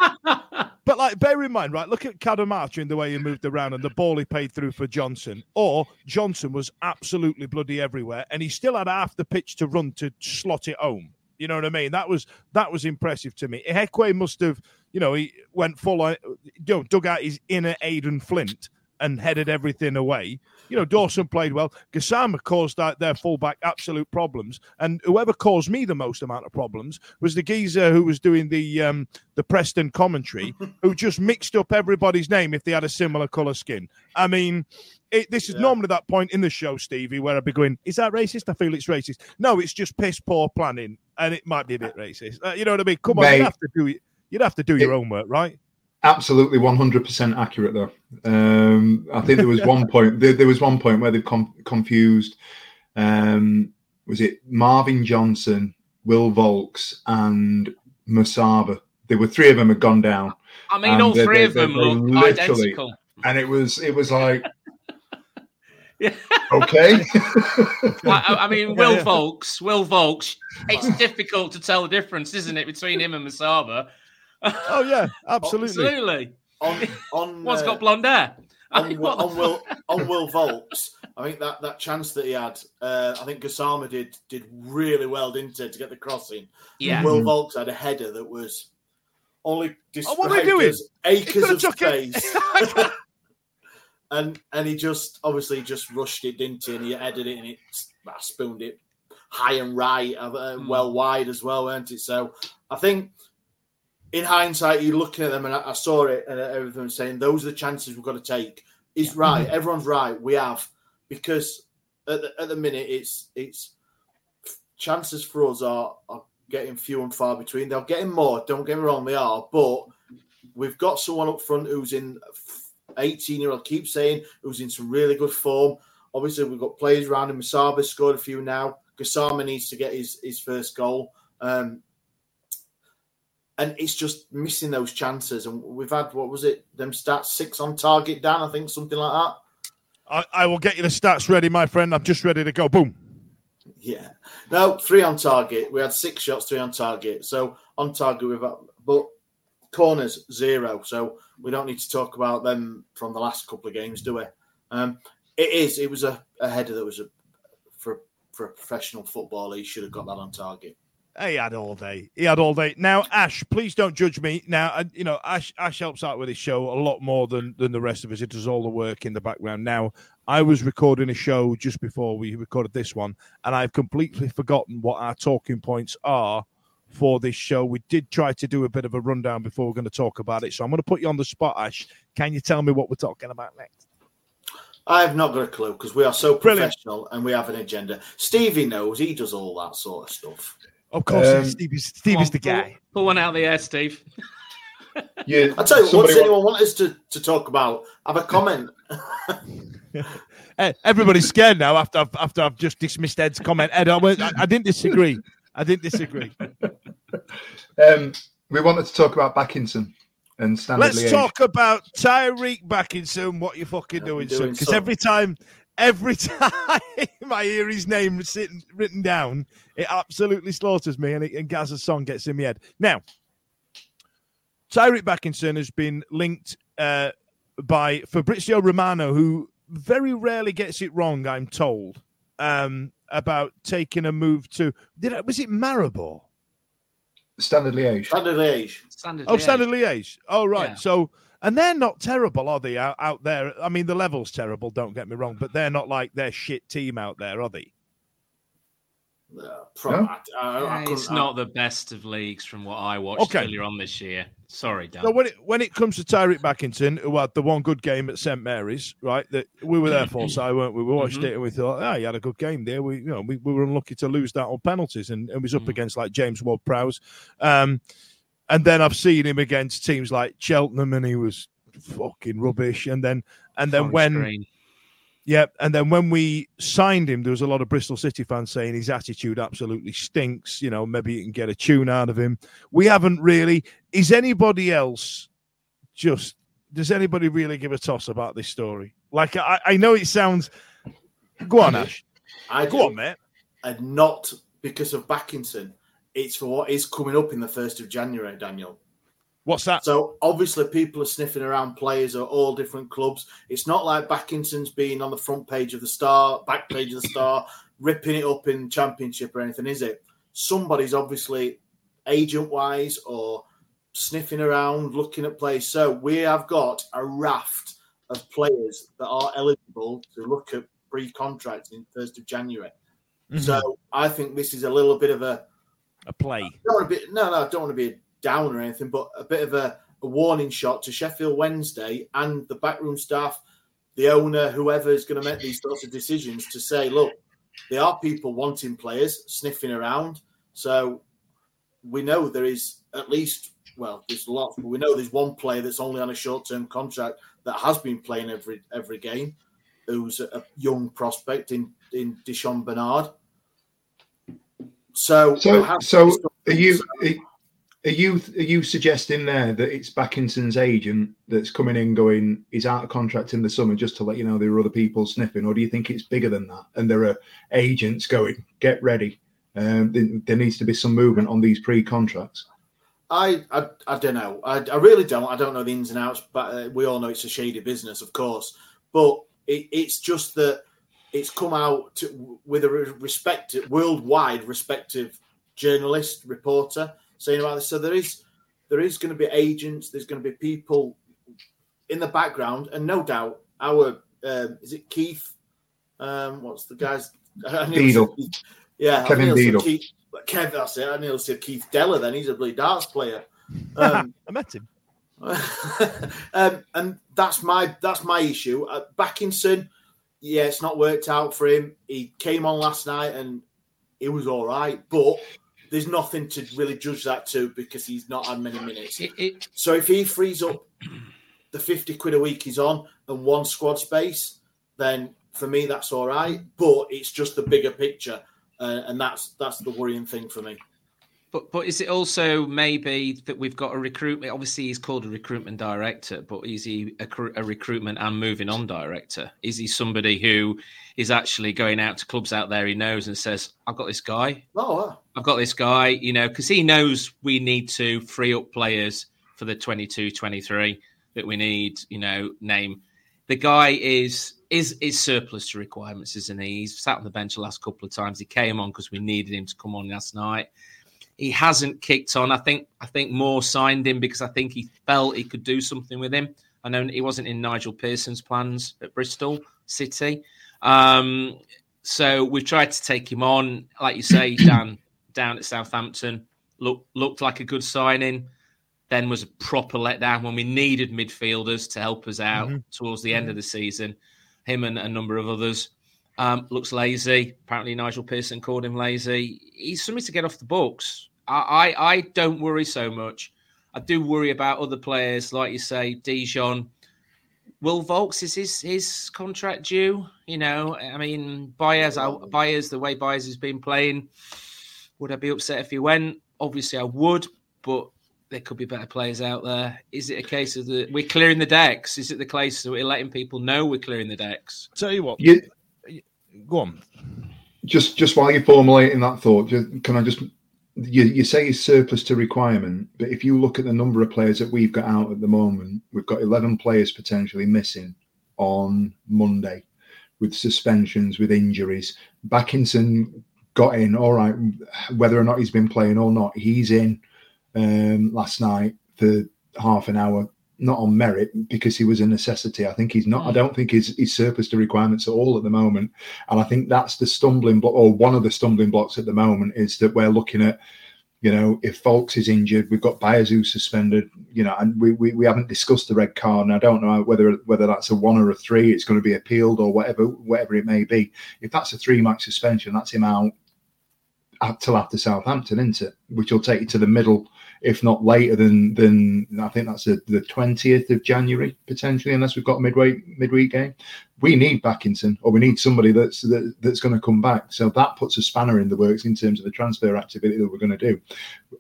but like, bear in mind, right? Look at Cadamarteri in the way he moved around and the ball he paid through for Johnson. Or Johnson was absolutely bloody everywhere, and he still had half the pitch to run to slot it home. You know what I mean? That was that was impressive to me. Hekwe must have, you know, he went full on, you know, dug out his inner Aden Flint and headed everything away. You know, Dawson played well. Gassama caused that their fullback absolute problems, and whoever caused me the most amount of problems was the geezer who was doing the um, the Preston commentary, who just mixed up everybody's name if they had a similar color skin. I mean. It, this is Yeah. normally that point in the show, Stevie, where I'd be going, "Is that racist?" I feel it's racist. No, it's just piss poor planning, and it might be a bit racist. Uh, you know what I mean? Come on, Mate. you'd have to do it. You'd have to do your It- work, right? Absolutely 100% accurate though um i think there was one point there, there was one point where they com- confused um was it marvin johnson will vaulks and musaba there were three of them had gone down I mean, all they- three they- of them they look literally- identical. and it was it was like Yeah. okay I, I- I mean, Will yeah. Vaulks, Will Vaulks. It's difficult to tell the difference, isn't it, between him and Musaba? Oh yeah, absolutely. Absolutely. On on One's uh, got blonde hair. I on, mean, Will- on Will on Will Vaulks. I think that, that chance that he had, uh, I think Gassama did did really well, didn't he, to get the crossing. Yeah. Will Vaulks had a header that was only Oh, what are they described doing? as acres of took space. and and he just obviously just rushed it, didn't he? And he headed it and it well, spooned it high and right, uh, Hmm. well wide as well, weren't it? So I think in hindsight, you're looking at them, and I, I saw it, and everything was saying those are the chances we've got to take. He's right. Everyone's right. We have because at the, at the minute it's it's chances for us are, are getting few and far between. They're getting more. Don't get me wrong, they are, but we've got someone up front who's in 18 year old. Keep saying who's in some really good form. Obviously, we've got players around him. Musaba scored a few now. Gassama needs to get his his first goal. Um, and it's just missing those chances. And we've had what was it? Them stats six on target, Dan. I think something like that. I, I will get you the stats ready, my friend. I'm just ready to go. Boom. Yeah. No, three on target. We had six shots, three on target. So on target, we've had, but corners zero. So we don't need to talk about them from the last couple of games, do we? Um, it is. It was a, a header that was a for for a professional footballer. He should have got that on target. He had all day. He had all day. Now, Ash, please don't judge me. Now, and you know, Ash Ash helps out with his show a lot more than than the rest of us. It does all the work in the background. Now, I was recording a show just before we recorded this one, and I've completely forgotten what our talking points are for this show. We did try to do a bit of a rundown before we're going to talk about it. So I'm going to put you on the spot, Ash. Can you tell me what we're talking about next? I have not got a clue because we are so Brilliant. professional and we have an agenda. Stevie knows. He does all that sort of stuff. Of course, Um, Stevie's, Come Stevie's on, the guy. Pull one out of the air, Steve. Yeah, I tell you, what does anyone want us to, to talk about? Have a comment. Eh, Everybody's scared now after I've, after I've just dismissed Ed's comment. Ed, I, went- I, I didn't disagree. I didn't disagree. Um, we wanted to talk about Bakinson and Standard Let's Liège. talk about Tyreeq Bakinson. What you fucking Yeah, doing, doing son? Because every time, every time I hear his name sitting, written down, it absolutely slaughters me, and, it, and Gaz's song gets in my head. Now, Tyreeq Bakinson has been linked uh, by Fabrizio Romano, who very rarely gets it wrong. I'm told um, about taking a move to. Did I, was it Maribor? Standard Liège. Standard age. Standard. Oh, Liège. Standard Liège. Oh, right. Yeah. So, and they're not terrible, are they? Out, out there. I mean, the level's terrible. Don't get me wrong, but they're not like their shit team out there, are they? Uh, pro- No? I, I, I Yeah, couldn't- it's not the best of leagues from what I watched Okay. earlier on this year. Sorry, Dan. So when it when it comes to Tyreeq Bakinson, who had the one good game at St Mary's, right? That we were there for, so weren't we? We watched Mhm. it and we thought, oh, he had a good game there. We, you know, we, we were unlucky to lose that on penalties, and it was up Mm. against like James Ward-Prowse. Um, and then I've seen him against teams like Cheltenham, and he was fucking rubbish. And then and then Forest when Green. Yeah, and then when we signed him, there was a lot of Bristol City fans saying his attitude absolutely stinks. You know, maybe you can get a tune out of him. We haven't really. Is anybody else just? Does anybody really give a toss about this story? Like, I, I know it sounds. Go on, Ash. I Go do, on, mate. and not because of Bakinson. It's for what is coming up in the first of January, Daniel. What's that? So obviously, people are sniffing around players at all different clubs. It's not like Bakinson's being on the front page of the Star, back page of the Star, ripping it up in Championship or anything, is it? Somebody's obviously agent wise or sniffing around, looking at players. So we have got a raft of players that are eligible to look at pre-contracts in first of January. Mhm. So I think this is a little bit of a a play. no, no, I don't want to be a down or anything, but a bit of a, a warning shot to Sheffield Wednesday and the backroom staff, the owner, whoever is going to make these sorts of decisions, to say, look, there are people wanting players sniffing around. So we know there is at least, well, there's lots, but we know there's one player that's only on a short-term contract that has been playing every every game, who's a young prospect in in Di'Shon Bernard. So, So, so are you are you are you suggesting there that it's Bakinson's agent that's coming in, going, he's out of contract in the summer, just to let you know there are other people sniffing, or do you think it's bigger than that, and there are agents going, get ready, um, there, there needs to be some movement on these pre-contracts. I, I, I don't know. I, I really don't. I don't know the ins and outs, but uh, we all know it's a shady business, of course. But it, it's just that it's come out to, with a respect worldwide respective journalist reporter saying about this. So there is there is going to be agents. There's going to be people in the background, and no doubt our um, is it Keith? Um, what's the guy's? Beadle. Yeah, Kevin Beadle. Keith, Kev, that's it. I nearly said Keith Deller. Then he's a bloody darts player. Um, I met him. um, and that's my that's my issue. Uh, Bakinson, yeah, it's not worked out for him. He came on last night and it was all right, but there's nothing to really judge that to because he's not had many minutes. It, it, so if he frees up the 50 quid a week he's on and one squad space, then for me that's all right. But it's just the bigger picture, uh, and that's that's the worrying thing for me. But but is it also maybe that we've got a recruitment? Obviously, he's called a recruitment director, but is he a, a, recruitment and moving on director? Is he somebody who is actually going out to clubs out there he knows and says, "I've got this guy. Oh, wow. I've got this guy." You know, because he knows we need to free up players for the 22-23 that we need. You know, name the guy is is is surplus to requirements, isn't he? He's sat on the bench the last couple of times. He came on because we needed him to come on last night he hasn't kicked on. I think I think Moore signed him because I think he felt he could do something with him. I know he wasn't in Nigel Pearson's plans at Bristol City. Um, so we've tried to take him on, like you say, Dan, down at Southampton. Look, looked like a good signing. Then was a proper letdown when we needed midfielders to help us out mm-hmm. towards the end of the season. Him and a number of others. Um, looks lazy. Apparently, Nigel Pearson called him lazy. He's something to get off the books. I, I, I don't worry so much. I do worry about other players, like you say, Di'Shon. Will Vaulks is his his contract due? You know, I mean, Baez, Baez, the way Baez has been playing, would I be upset if he went? Obviously, I would, but there could be better players out there. Is it a case of the we're clearing the decks? Is it the case that we're letting people know we're clearing the decks? Tell you what, you, go on. Just just while you're formulating that thought, can I just you, you say it's surplus to requirement, but if you look at the number of players that we've got out at the moment, we've got 11 players potentially missing on Monday with suspensions, with injuries. Bakinson got in, all right, whether or not he's been playing or not, he's in um, last night for half an hour not on merit because he was a necessity. I think he's not. I mm. don't think he's, he's surplus to requirements at all at the moment. And I think that's the stumbling block, or one of the stumbling blocks at the moment, is that we're looking at, you know, if Vaulks is injured, we've got Bayazu suspended, you know, and we, we, we haven't discussed the red card. And I don't know whether whether that's a one or a three. It's going to be appealed or whatever whatever it may be. If that's a three match suspension, that's him out till after Southampton, isn't it? Which will take you to the middle if not later than than I think that's the twentieth of January potentially, unless we've got a midway midweek game. We need Bakinson, or we need somebody that's that, that's going to come back. So that puts a spanner in the works in terms of the transfer activity that we're going to do.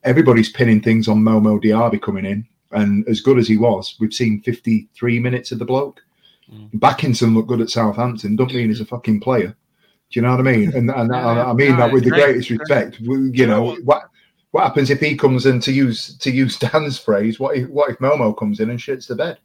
Everybody's pinning things on Momo Diaby coming in, and as good as he was, we've seen fifty three minutes of the bloke. Mm. Bakinson looked good at Southampton. Don't mean he's a fucking player. Do you know what I mean? And, and yeah, I, mean that with the greatest respect. You know, what what happens if he comes in to use to use Dan's phrase? What if what if Momo comes in and shits the bed?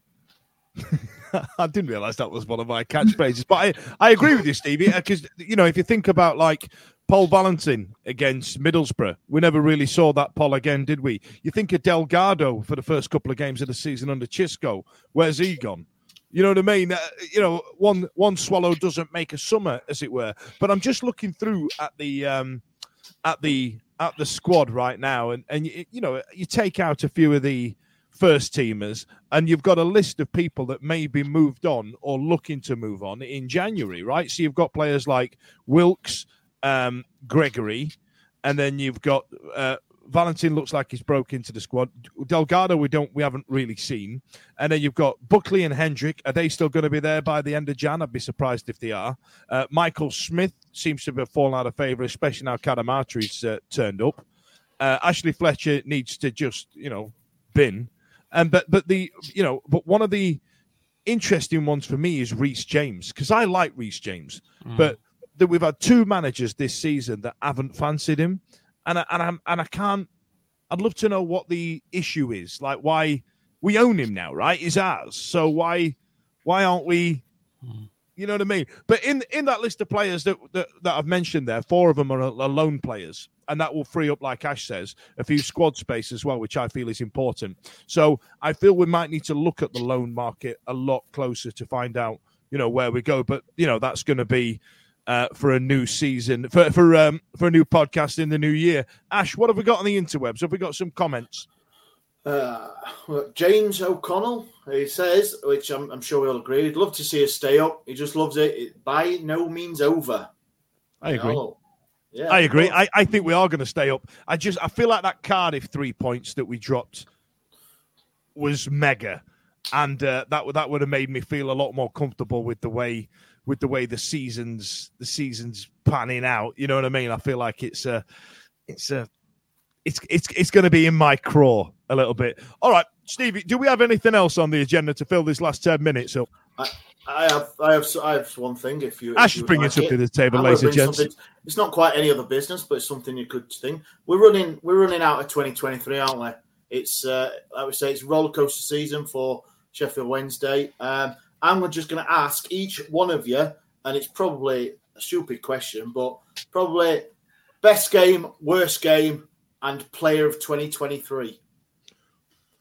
I didn't realize that was one of my catchphrases, but I, I agree with you, Stevie, because you know if you think about like Pol Valentín against Middlesbrough, we never really saw that Pol again, did we? You think of Delgado for the first couple of games of the season under Xisco, where's he gone? You know what I mean? Uh, you know, one one swallow doesn't make a summer, as it were. But I'm just looking through at the um, at the at the squad right now, and and you, know you take out a few of the first teamers, and you've got a list of people that may be moved on or looking to move on in January, right? So you've got players like Wilks, um, Gregory, and then you've got uh, Valentín looks like he's broke into the squad. Delgado, we don't, we haven't really seen. And then you've got Buckley and Hendrick. Are they still going to be there by the end of Jan? I'd be surprised if they are. Uh, Michael Smith seems to have fallen out of favour, especially now Cadamarteri's uh, turned up. Uh, Ashley Fletcher needs to just, you know, bin. And but but the you know, but one of the interesting ones for me is Reece James because I like Reece James, mm. but that we've had two managers this season that haven't fancied him and I, and I'm and I can't. I'd love to know what the issue is. Like why we own him now, right? He's ours. So why why aren't we hmm. You know what I mean? But in in that list of players that that, that I've mentioned there, four of them are, are loan players, and that will free up, like Ash says, a few squad space as well, which I feel is important. So I feel we might need to look at the loan market a lot closer to find out, you know, where we go. But you know, that's going to be. Uh, for a new season, for for um, for a new podcast in the new year, Ash, what have we got on the interwebs? Have we got some comments? Uh, well, James O'Connell, he says, which I'm, I'm, sure we all agree, he'd love to see us stay up. He just loves it. it by no means over. I agree. Yeah, I agree. I, I think we are going to stay up. I just I feel like that Cardiff three points that we dropped was mega, and uh, that that would have made me feel a lot more comfortable with the way with the way the seasons the seasons panning out. You know what I mean? I feel like it's a it's a it's it's it's going to be in my craw a little bit. All right, Stevie, do we have anything else on the agenda to fill this last ten minutes up? I, I have, I have, I have one thing. If you, Ash is bringing like something to the table, ladies and gents. It's not quite any other business, but it's something you could think. We're running, we're running out of 2023, aren't we? It's, uh, I would say, it's roller coaster season for Sheffield Wednesday. Um, I'm just going to ask each one of you, and it's probably a stupid question, but probably best game, worst game, and player of 2023.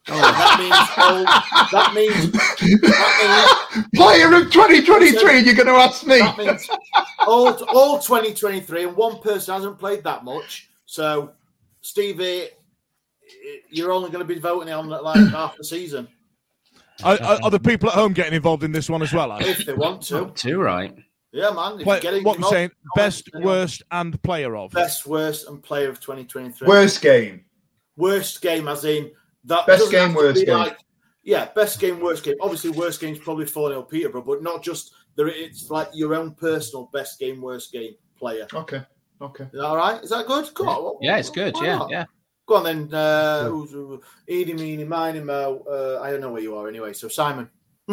Oh, that means that means that means player of 2023. You're going to ask me. That means all all 2023, and one person hasn't played that much. So, Stevie, you're only going to be voting on like half the season. Are, are, the um, people at home getting involved in this one as well? If they want to, too right. Yeah, man. Play, what we're saying, best, worst, and player of. Best, worst, and player of 2023. Worst game. Worst game, as in that best game, worst game. Like, yeah, best game, worst game. Obviously, worst game is probably 4 0 Peterborough, but not just there. It's like your own personal best game, worst game player. Okay. Okay. Is all right? Is that good? Go on. Yeah, it's good. Yeah, not? yeah. Go on then. Uh, Edie, meeny, miny, mo. Uh, I don't know where you are anyway. So, Simon.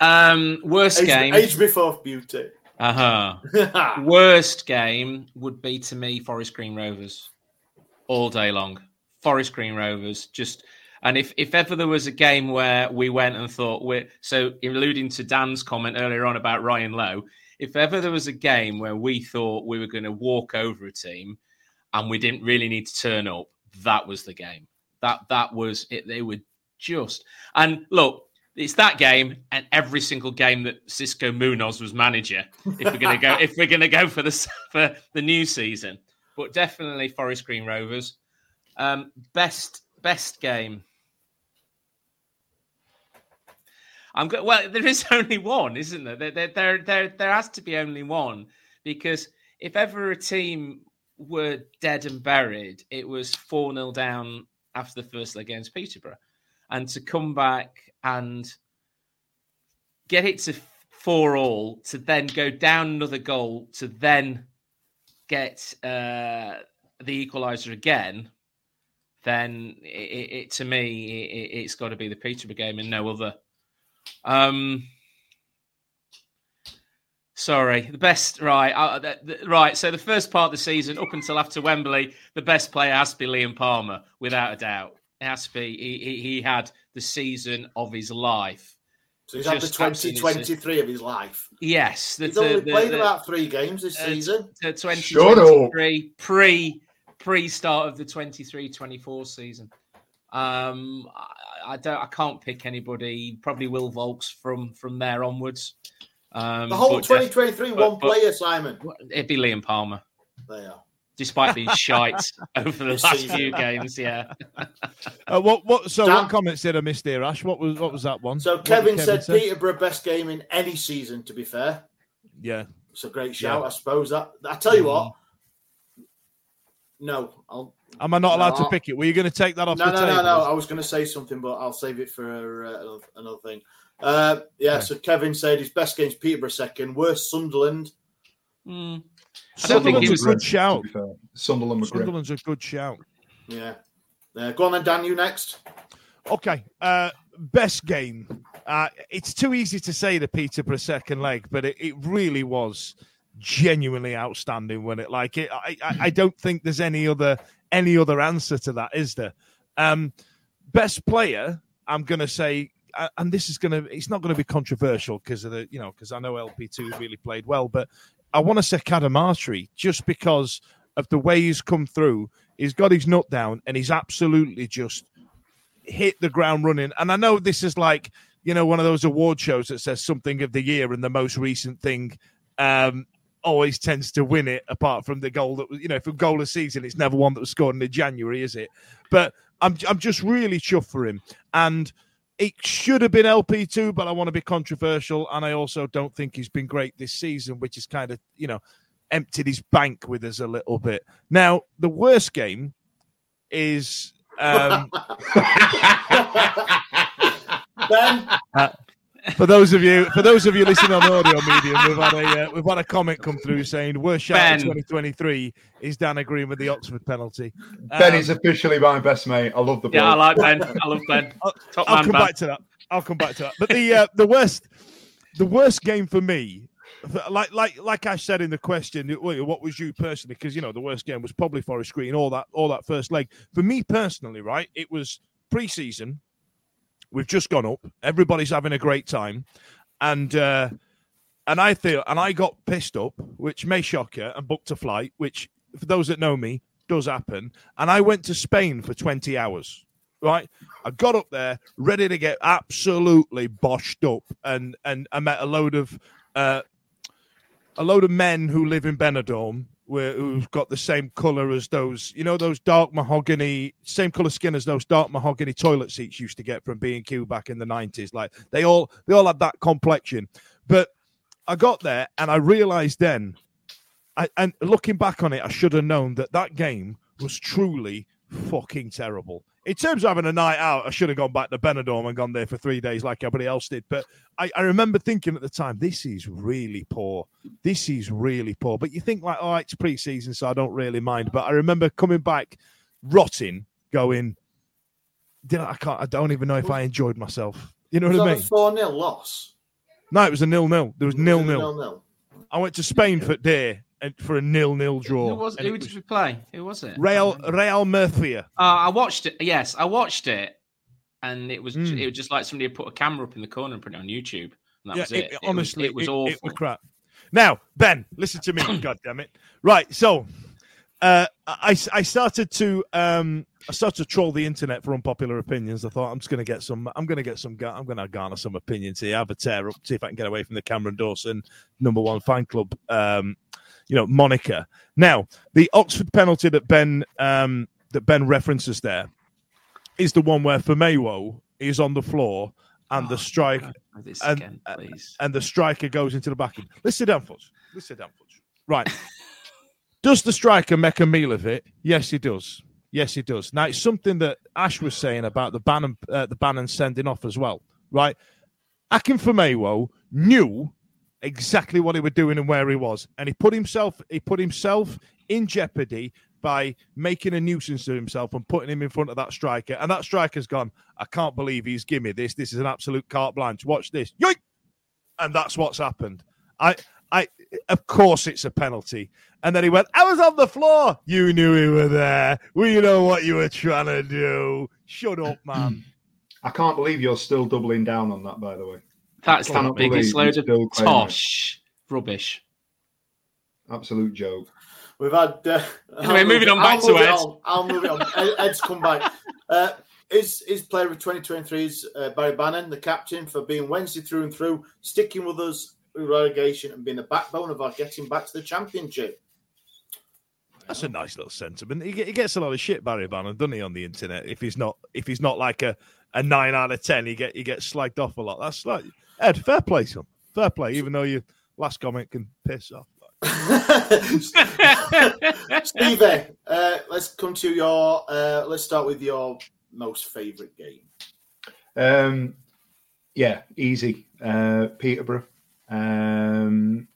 um, worst age, game. Age before beauty. Uh huh. worst game would be to me Forest Green Rovers all day long. Forest Green Rovers just and if if ever there was a game where we went and thought we're so alluding to Dan's comment earlier on about Ryan Lowe, if ever there was a game where we thought we were going to walk over a team and we didn't really need to turn up, that was the game. That that was it. They were just and look, it's that game and every single game that Xisco Munoz was manager. If we're gonna go, if we're gonna go for the for the new season, but definitely Forest Green Rovers. Um, best best game. I'm go- well. There is only one, isn't there? There, there, there, there, there has to be only one because if ever a team were dead and buried, it was four 0 down after the first leg against Peterborough, and to come back and get it to four all, to then go down another goal, to then get uh, the equaliser again, then it, it, to me it, has got to be the Peterborough game and no other. Um, sorry, the best right, uh, the, the, right. So the first part of the season, up until after Wembley, the best player has to be Liam Palmer, without a doubt. It has to be. He, he, he had the season of his life. So he's had the 2023 of his life. Yes. The, he's only the, played the, about three games this uh, season. The 2023 pre pre start of the 23-24 season. Um, I, I, don't. I can't pick anybody. Probably Will Volks from from there onwards. Um, the whole 2023 def- one but, player, Simon. It'd be Liam Palmer. They are despite being shite over the last few games. Yeah. Uh, what? What? So, Dan, what comments did I miss there, Ash? What was? What was that one? So, Kevin, Kevin said say? Peterborough best game in any season. To be fair. Yeah. It's a great shout, yeah. I suppose. That I tell you mm. what. No, I'll. Am I not allowed no, to pick it? Were you going to take that off no, the no, table? No, no, no. I was going to say something, but I'll save it for uh, another thing. Uh, yeah, okay. so Kevin said his best game's Peterborough second, worst Sunderland. Mm. Sunderland's a good shout. Sunderland Sunderland's a good shout. Yeah. Uh, go on then, Dan. You next. Okay. Uh, best game. Uh, it's too easy to say the Peterborough second leg, but it, it really was genuinely outstanding when it like it. I, I, I, don't think there's any other any other answer to that, is there? Um, best player, I'm gonna say and this is gonna, it's not gonna be controversial because of the, you know, because I know LP2 really played well, but I want to say Cadamarteri just because of the way he's come through. He's got his nut down and he's absolutely just hit the ground running. And I know this is like, you know, one of those award shows that says something of the year and the most recent thing um, always tends to win it, apart from the goal that was, you know, for goal of season, it's never one that was scored in the January, is it? But I'm, I'm just really chuffed for him. And it should have been LP2, but I want to be controversial. And I also don't think he's been great this season, which is kind of, you know, emptied his bank with us a little bit. Now, the worst game is. Um, Ben, uh, for those of you, for those of you listening on audio medium, we've had a uh, we've had a comment come through saying worst shout Ben. of 2023 is Dan agreeing with the Oxford penalty. Ben Um, is officially my best mate. I love the Yeah, I like Ben. I love Ben. Top I'll man, come Ben. back to that. I'll come back to that. But the uh, the worst the worst game for me, like like like I said in the question, what was you personally? Because you know the worst game was probably Forest Green. All that all that first leg for me personally, right? It was pre-season. We've just gone up. Everybody's having a great time, and uh, and I feel and I got pissed up, which may shock you, and booked a flight, which for those that know me does happen. And I went to Spain for twenty hours. Right, I got up there ready to get absolutely boshed up, and and I met a load of uh, a load of men who live in Benidorm, who've got the same color as those, you know, those dark mahogany, same color skin as those dark mahogany toilet seats used to get from B and Q back in the nineties. Like they all, they all had that complexion. But I got there and I realized then, I, and looking back on it, I should have known that that game was truly fucking terrible. In terms of having a night out, I should have gone back to Benidorm and gone there for three days like everybody else did. But I, I remember thinking at the time, this is really poor. This is really poor. But you think like, oh, it's pre-season, so I don't really mind. But I remember coming back, rotting, going, did I, I can't. I don't even know if I enjoyed myself. You know was what I mean? a 4 0 loss? No, it was a nil-nil. There was nil-nil. Nil-nil. I went to Spain for day and for a nil-nil draw. Who, was, who did was we play? Who was it? Real Real Murcia. Uh, I watched it. Yes, I watched it, and it was Mm. it was just like somebody had put a camera up in the corner and put it on YouTube, and that yeah, was it. It, honestly, was, it was awful. It was crap. Now, Ben, listen to me. God damn it! Right, so uh, I I started to um I started to troll the internet for unpopular opinions. I thought I'm just going to get some. I'm going to get some. I'm going to garner some opinions here. Have a tear up. See if I can get away from the Cameron Dawson number one fan club. Um, you know, moniker. Now, the Oxford penalty that Ben um that Ben references there is the one where Famewo is on the floor and the strike oh, this and- again, please. and the striker goes into the back. Let's sit down, Fudge. Let's sit down, Fudge. Right. does the striker make a meal of it? Yes, he does. Yes, he does. Now it's something that Ash was saying about the Bannon, uh, the Bannon sending off as well, right? Akin Famewo knew exactly what he was doing and where he was, and he put himself he put himself in jeopardy by making a nuisance of himself and putting him in front of that striker. And that striker's gone. I can't believe he's given me this. This is an absolute carte blanche. Watch this. Yoink! And that's what's happened. I, I, of course, it's a penalty. And then he went, I was on the floor. You knew we were there. We know what you were trying to do. Shut up, man. I can't believe you're still doubling down on that, by the way. That's the biggest load of still it. tosh rubbish. Absolute joke. We've had. Uh, Anyway, I'll moving on back I'll to Ed. on. I'll move it on. Ed's come back. Uh, is is player of 2023's uh, Barry Bannon, the captain, for being Wednesday through and through, sticking with us through relegation and being the backbone of our getting back to the championship. That's a nice little sentiment. He, he gets a lot of shit, Barry Bannon, doesn't he, on the internet? If he's not, if he's not like a, a nine out of ten, he get he gets slagged off a lot. That's like Ed, fair play, son, fair play. Even though your last comment can piss off. Stevie, uh, let's come to your. Uh, let's start with your most favourite game. Um, yeah, easy. Uh, Peterborough. Um,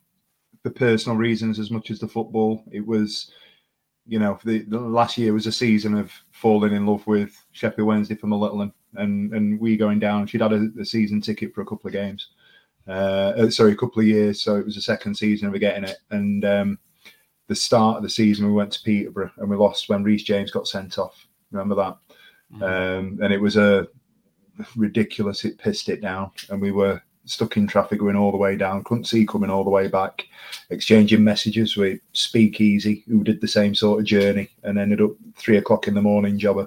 for personal reasons, as much as the football, it was, you know, the, the last year was a season of falling in love with Sheffield Wednesday from a little one, and and we going down. She'd had a, a season ticket for a couple of games, uh, uh, sorry, a couple of years. So it was the second season of getting it, and um, the start of the season we went to Peterborough and we lost when Reece James got sent off. Remember that? Um, and it was a ridiculous. It pissed it down, and we were stuck in traffic going all the way down. Couldn't see coming all the way back. Exchanging messages with Speakeasy, who did the same sort of journey, and ended up three o'clock in the morning, jobber.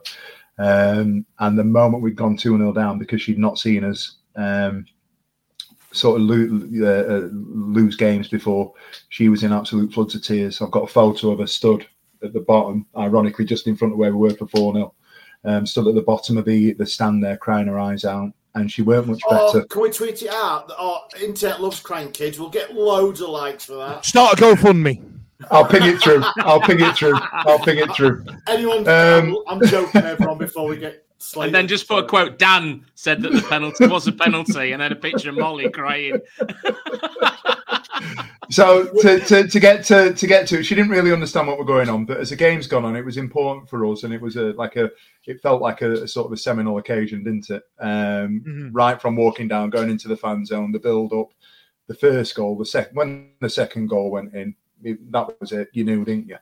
Um, and the moment we'd gone 2 0 down because she'd not seen us um, sort of lose, uh, lose games before, she was in absolute floods of tears. I've got a photo of her stood at the bottom, ironically, just in front of where we were for 4 0. Um, stood at the bottom of the, the stand there, crying her eyes out. And she weren't much Oh, better. can we tweet it out? Oh, Internet loves crying kids. We'll get loads of likes for that. Start a GoFundMe. I'll ping it through. I'll ping it through. I'll ping it through. Anyone? Um, I'm, I'm joking, everyone. Before we get slated. And then just put a quote. Dan said that the penalty was a penalty, and then a picture of Molly crying. So to, to, to get to to get to it, she didn't really understand what was going on. But as the game's gone on, it was important for us, and it was a like a it felt like a, a sort of a seminal occasion, didn't it? Um, Mhm. Right from walking down, going into the fan zone, the build up, the first goal, the second when the second goal went in, it, that was it. You knew, didn't you?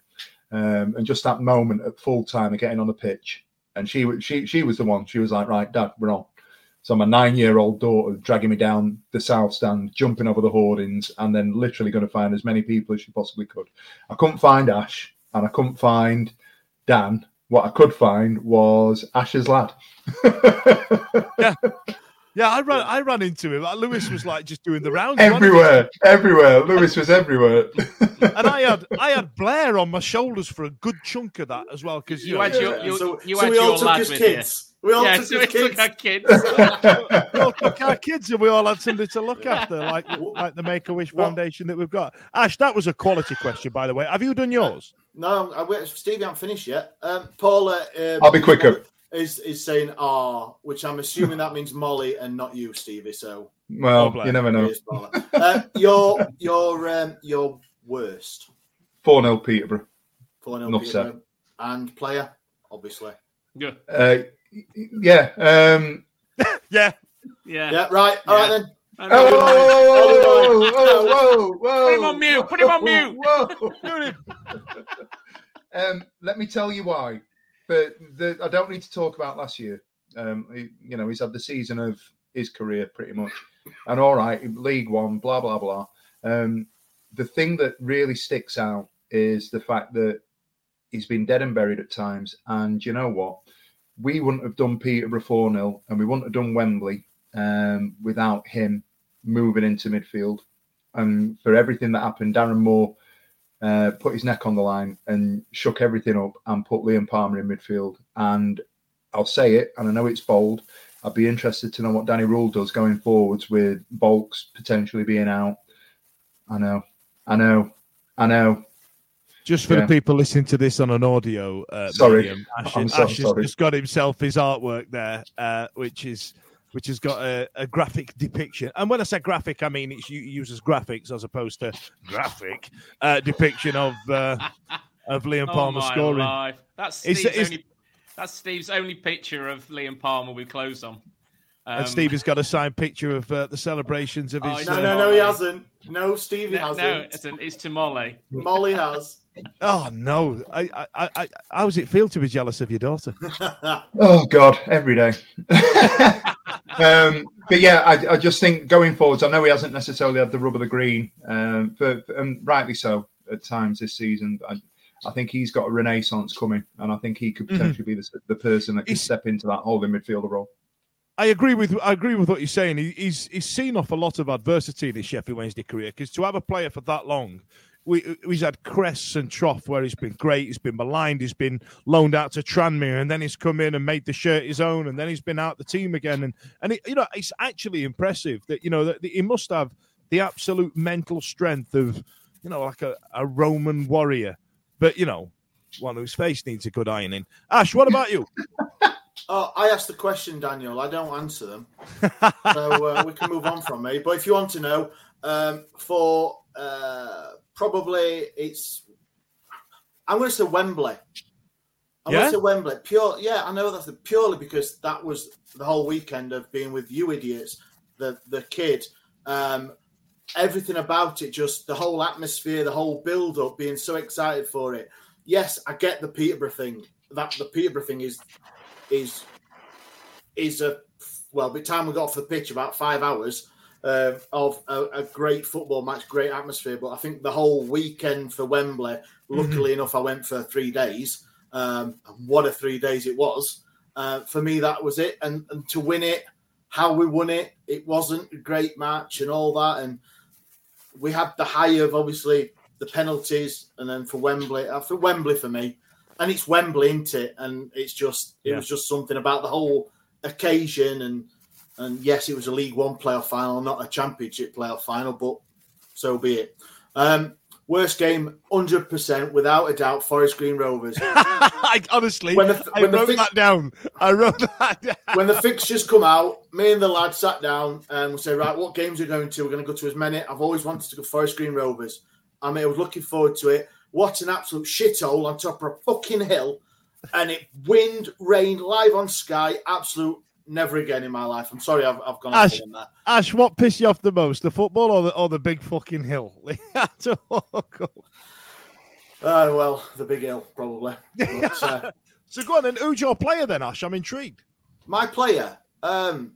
Um, and just that moment at full time of getting on the pitch, and she she she was the one. She was like, right, Dad, we're on. So my nine-year-old daughter dragging me down the south stand, jumping over the hoardings, and then literally going to find as many people as she possibly could. I couldn't find Ash, and I couldn't find Dan. What I could find was Ash's lad. Yeah, I ran. I ran into him. Lewis was like just doing the rounds everywhere, everywhere. Lewis was everywhere. and I had I had Blair on my shoulders for a good chunk of that as well because you, You know, had your, you, so, you so had we all your took lad his with kids. We all. Yeah, took so his we took our kids. we all took our kids and we all had somebody to look after, like like the Make a Wish Foundation that we've got. Ash, that was a quality question, by the way. Have you done yours? No, I wait. Stevie, I'm finished yet. Um, Paula. Um, I'll be quicker. Is is saying "ah," which I'm assuming that means Molly and not you, Stevie. So Well, Blair. you never know. here's Paula. uh, your your um, your worst 4 0 Peterborough. for no Enough said. and player, obviously. Yeah, Uh, yeah. Um, Yeah. yeah. Yeah, right. All right Yeah. then. I oh, know. whoa, whoa, whoa, whoa, whoa. Put him on mute, put him on mute. Whoa. um, let me tell you why. But the, I don't need to talk about last year. Um, he- you know, he's had the season of his career pretty much, and all right, League One, blah blah blah. Um, the thing that really sticks out is the fact that he's been dead and buried at times. And you know what? We wouldn't have done Peterborough 4 0 and we wouldn't have done Wembley um, without him moving into midfield. And for everything that happened, Darren Moore uh, put his neck on the line and shook everything up and put Liam Palmer in midfield. And I'll say it, and I know it's bold. I'd be interested to know what Danny Röhl does going forwards with Vaulks potentially being out. I know, I know, I know. Just for Yeah. the people listening to this on an audio, uh, Sorry. medium, Ash, so Ash has just got himself his artwork there, uh, which is which has got a, a graphic depiction. And when I say graphic, I mean it uses graphics as opposed to graphic uh, depiction of uh, of Liam Oh Palmer my scoring. life. That's Is- Steve's is- only. That's Steve's only picture of Liam Palmer with clothes on. Um, and Steve has got a signed picture of uh, the celebrations of Oh, his. no, No, uh, no, no, he hasn't. No, Stevie no, hasn't. no, it's, an, it's to Molly. Molly has. Oh no! I, I, I, I, how does it feel to be jealous of your daughter? Oh God, every day. Um, but yeah, I, I just think going forwards, I know he hasn't necessarily had the rub of the green, um, but and rightly so at times this season. I, I think he's got a renaissance coming, and I think he could Mhm. potentially be the, the person that can He's- step into that holding midfielder role. I agree with I agree with what you're saying. He, he's he's seen off a lot of adversity in his Sheffield Wednesday career because to have a player for that long, we he's had crests and trough where he's been great, he's been maligned, he's been loaned out to Tranmere, and then he's come in and made the shirt his own, and then he's been out the team again, and and it, you know it's actually impressive that you know that he must have the absolute mental strength of you know like a, a Roman warrior, but you know one whose face needs a good ironing. Ash, what about you? Oh, I asked the question, Daniel. I don't answer them, so uh, we can move on from me. But if you want to know, um, for uh, probably it's, I'm going to say Wembley. I'm Yeah? going to say Wembley. Pure, yeah, I know that's the, purely because that was the whole weekend of being with you idiots, the the kid, um, everything about it, just the whole atmosphere, the whole build up, being so excited for it. Yes, I get the Peterborough thing. That the Peterborough thing is is is a well, by the time we got off the pitch, about five hours uh, of a, a, great football match, great atmosphere. But I think the whole weekend for Wembley, luckily mm-hmm. enough, I went for three days. Um, what a three days it was. Uh, for me, that was it. And, and to win it, how we won it, it wasn't a great match and all that. And we had the high of obviously the penalties, and then for Wembley, uh, for Wembley for me, and it's Wembley, isn't it? And it's just it yeah. was just something about the whole occasion, and and yes, it was a League One playoff final, not a Championship playoff final, but so be it. Um, Worst game, hundred percent, without a doubt. Forest Green Rovers. I, honestly, when the, when I wrote that down. I wrote that down. When the fixtures come out, me and the lad sat down and we said, right, what games are we going to? We're going to go to as many. I've always wanted to go Forest Green Rovers. I mean, I was looking forward to it. What an absolute shithole on top of a fucking hill, and it wind, rain, live on Sky. Absolute never again in my life. I'm sorry, I've, I've gone Ash, on that. Ash, what pissed you off the most, the football or the or the big fucking hill? uh, well, the big hill probably. But, uh, so go on, then. Who's your player then, Ash? I'm intrigued. My player. Um,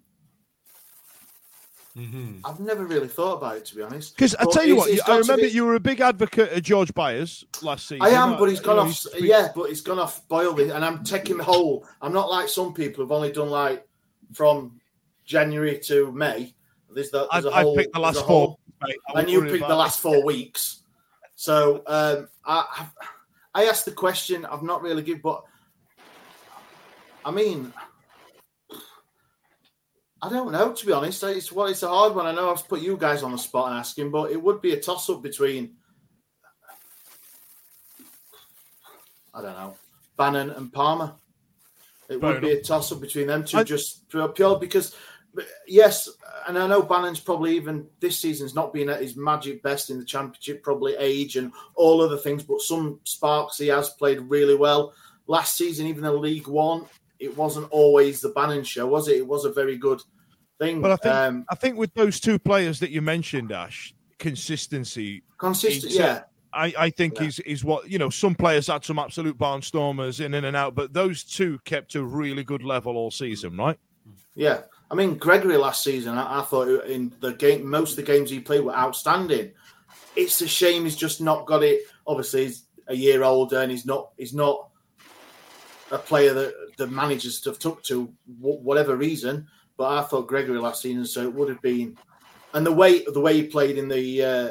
Mm-hmm. I've never really thought about it to be honest. Because I tell you what, I remember be... you were a big advocate of George Byers last season. I am, but he's gone off. Yeah, but he's gone off boil, and I'm taking the whole. I'm not like some people who've only done like from January to May. There's the there's I, whole, I picked the last four, and you picked the last four weeks. So um, I I asked the question. I've not really given, but I mean, I don't know to be honest. It's well, it's a hard one. I know I've put you guys on the spot and asking, but it would be a toss up between I don't know Bannan and Palmer. It Fair would enough. be a toss up between them two, I, just pure because, yes, and I know Bannan's probably even this season's not been at his magic best in the championship, probably age and all other things, but some sparks he has played really well. Last season, even in League One, it wasn't always the Bannan show, was it? It was a very good thing. But I think um, I think with those two players that you mentioned, Ash, consistency, consistency, yeah. I, I think yeah. is is what you know. Some players had some absolute barnstormers in and out, but those two kept a really good level all season, right? Yeah, I mean Gregory last season, I, I thought in the game, most of the games he played were outstanding. It's a shame he's just not got it. Obviously, he's a year older and he's not he's not a player that the managers have took to whatever reason. But I thought Gregory last season, so it would have been, and the way the way he played in the uh,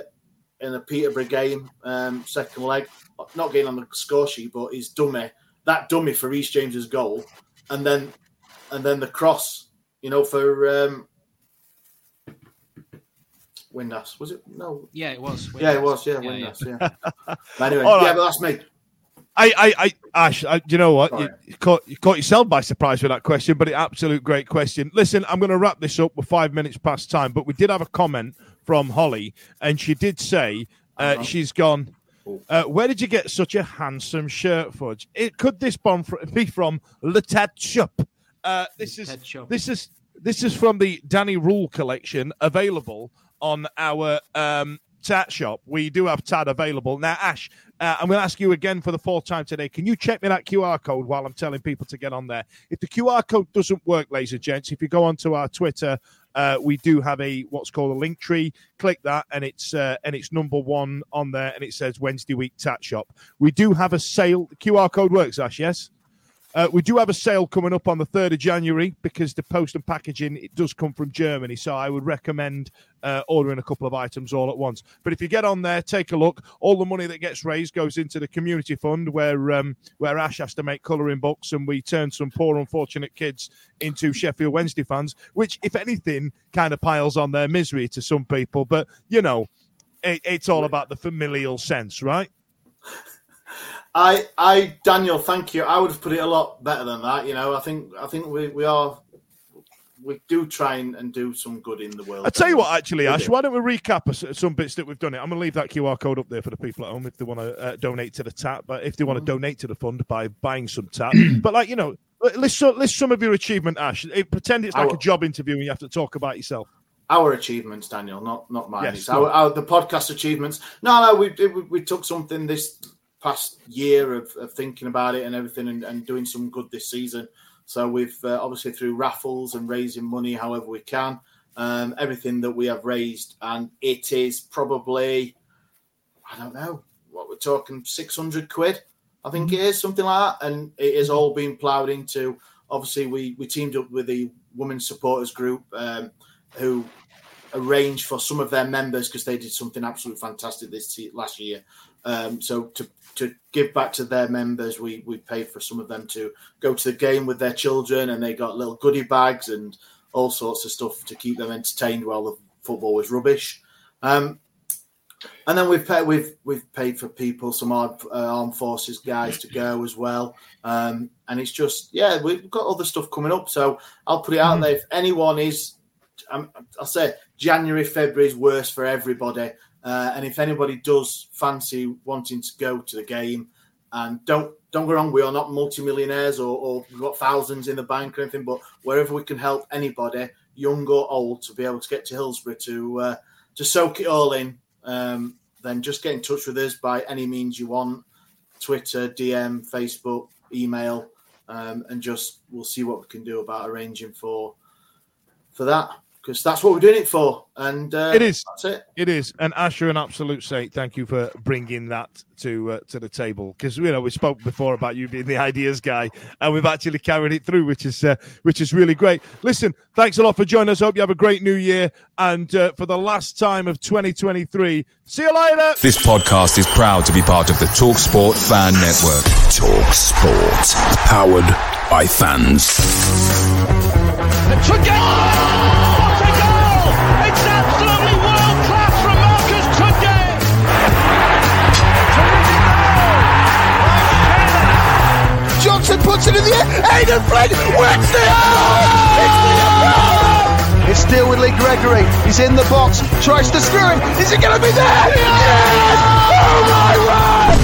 in the Peterborough game, um, second leg, not getting on the score sheet, but his dummy, that dummy for Reece James's goal, and then and then the cross, you know, for um, Windass. Was it? No. Yeah, it was. Windass. Yeah, it was. Yeah, yeah Windass. Yeah. yeah. anyway, right. yeah, but that's me. I, I, I, Ash, I, you know what? You, you, caught, you caught yourself by surprise with that question, but an absolute great question. Listen, I'm going to wrap this up. We're five minutes past time, but we did have a comment from Holly, and she did say uh, uh-huh. she's gone. Uh, where did you get such a handsome shirt, Fudge? It could this bomb be from Le Tat Shop? Uh, this is this is this is from the Danny Röhl collection, available on our um, Tat shop. We do have Tad available now. Ash, uh, I'm going to ask you again for the fourth time today. Can you check me that QR code while I'm telling people to get on there? If the QR code doesn't work, ladies and gents, if you go onto our Twitter uh, we do have a what's called a link tree. Click that, and it's uh, and it's number one on there, and it says Wednesday week Tat Shop. We do have a sale. The QR code works, Ash. Yes. Uh, we do have a sale coming up on the 3rd of January because the post and packaging it does come from Germany. So I would recommend uh, ordering a couple of items all at once. But if you get on there, take a look. All the money that gets raised goes into the community fund where um, where Ash has to make colouring books and we turn some poor unfortunate kids into Sheffield Wednesday fans, which, if anything, kind of piles on their misery to some people. But you know, it, it's all about the familial sense, right? I, I, Daniel, thank you. I would have put it a lot better than that. You know, I think, I think we, we are, we do try and, and do some good in the world. I tell you what, actually, Ash, why don't we recap some bits that we've done? It. I'm going to leave that QR code up there for the people at home if they want to uh, donate to the tap, but if they want to mm-hmm. donate to the fund by buying some tap. but like you know, list list some of your achievement, Ash. It, pretend it's like Our, a job interview and you have to talk about yourself. Our achievements, Daniel, not not mine. Yes, our, our, the podcast achievements. No, no, we, we we took something this past year of, of thinking about it and everything and, and, doing some good this season. So we've uh, obviously through raffles and raising money however we can, um, everything that we have raised, and it is probably, I don't know, what we're talking, 600 quid, I think it is, something like that. And it is all being ploughed into, obviously, we, we teamed up with the Women's Supporters Group um, who arranged for some of their members because they did something absolutely fantastic this last year. Um, so to to give back to their members, we we paid for some of them to go to the game with their children, and they got little goodie bags and all sorts of stuff to keep them entertained while the football was rubbish. Um, and then we've paid we've we've paid for people some armed, uh, armed forces guys to go as well. Um, and it's just yeah, we've got other stuff coming up. So I'll put it out mm-hmm. there. If anyone is, um, I'll say January February is worse for everybody. Uh, and if anybody does fancy wanting to go to the game, and don't don't go wrong, we are not multimillionaires or, or we've got thousands in the bank or anything, but wherever we can help anybody, young or old, to be able to get to Hillsborough to uh, to soak it all in, um, then just get in touch with us by any means you want. Twitter, DM, Facebook, email, um, and just we'll see what we can do about arranging for for that because that's what we're doing it for. And uh, it is. That's it. It is. And Asher, an absolute saint. Thank you for bringing that to uh, to the table because you know we spoke before about you being the ideas guy, and we've actually carried it through, which is uh, which is really great. Listen, thanks a lot for joining us. Hope you have a great New Year, and uh, for the last time of 2023. See you later. This podcast is proud to be part of the Talk Sport Fan Network. Talk Sport, powered by fans. Johnson puts it in the air. Aden Flint wins the It's It's still with Lee Gregory. He's in the box. Tries to screw. Is he going to be there? Yes! Oh my word!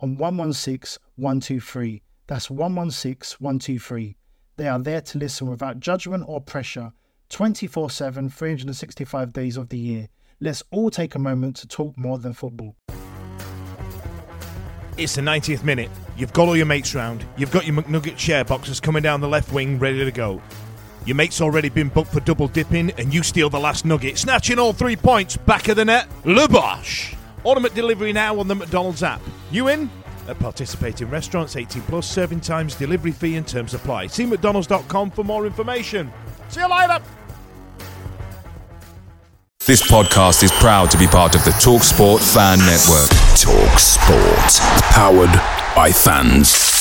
on 116 123. That's 116 123. They are there to listen without judgment or pressure 24 7, 365 days of the year. Let's all take a moment to talk more than football. It's the 90th minute. You've got all your mates round. You've got your McNugget share boxes coming down the left wing ready to go. Your mate's already been booked for double dipping, and you steal the last nugget, snatching all three points back of the net. Lubosh! Ultimate delivery now on the McDonald's app. You in? At participating restaurants, 18 plus, serving times, delivery fee, and terms apply. See McDonald's.com for more information. See you later! This podcast is proud to be part of the Talk Sport Fan Network. Talk Sport, powered by fans.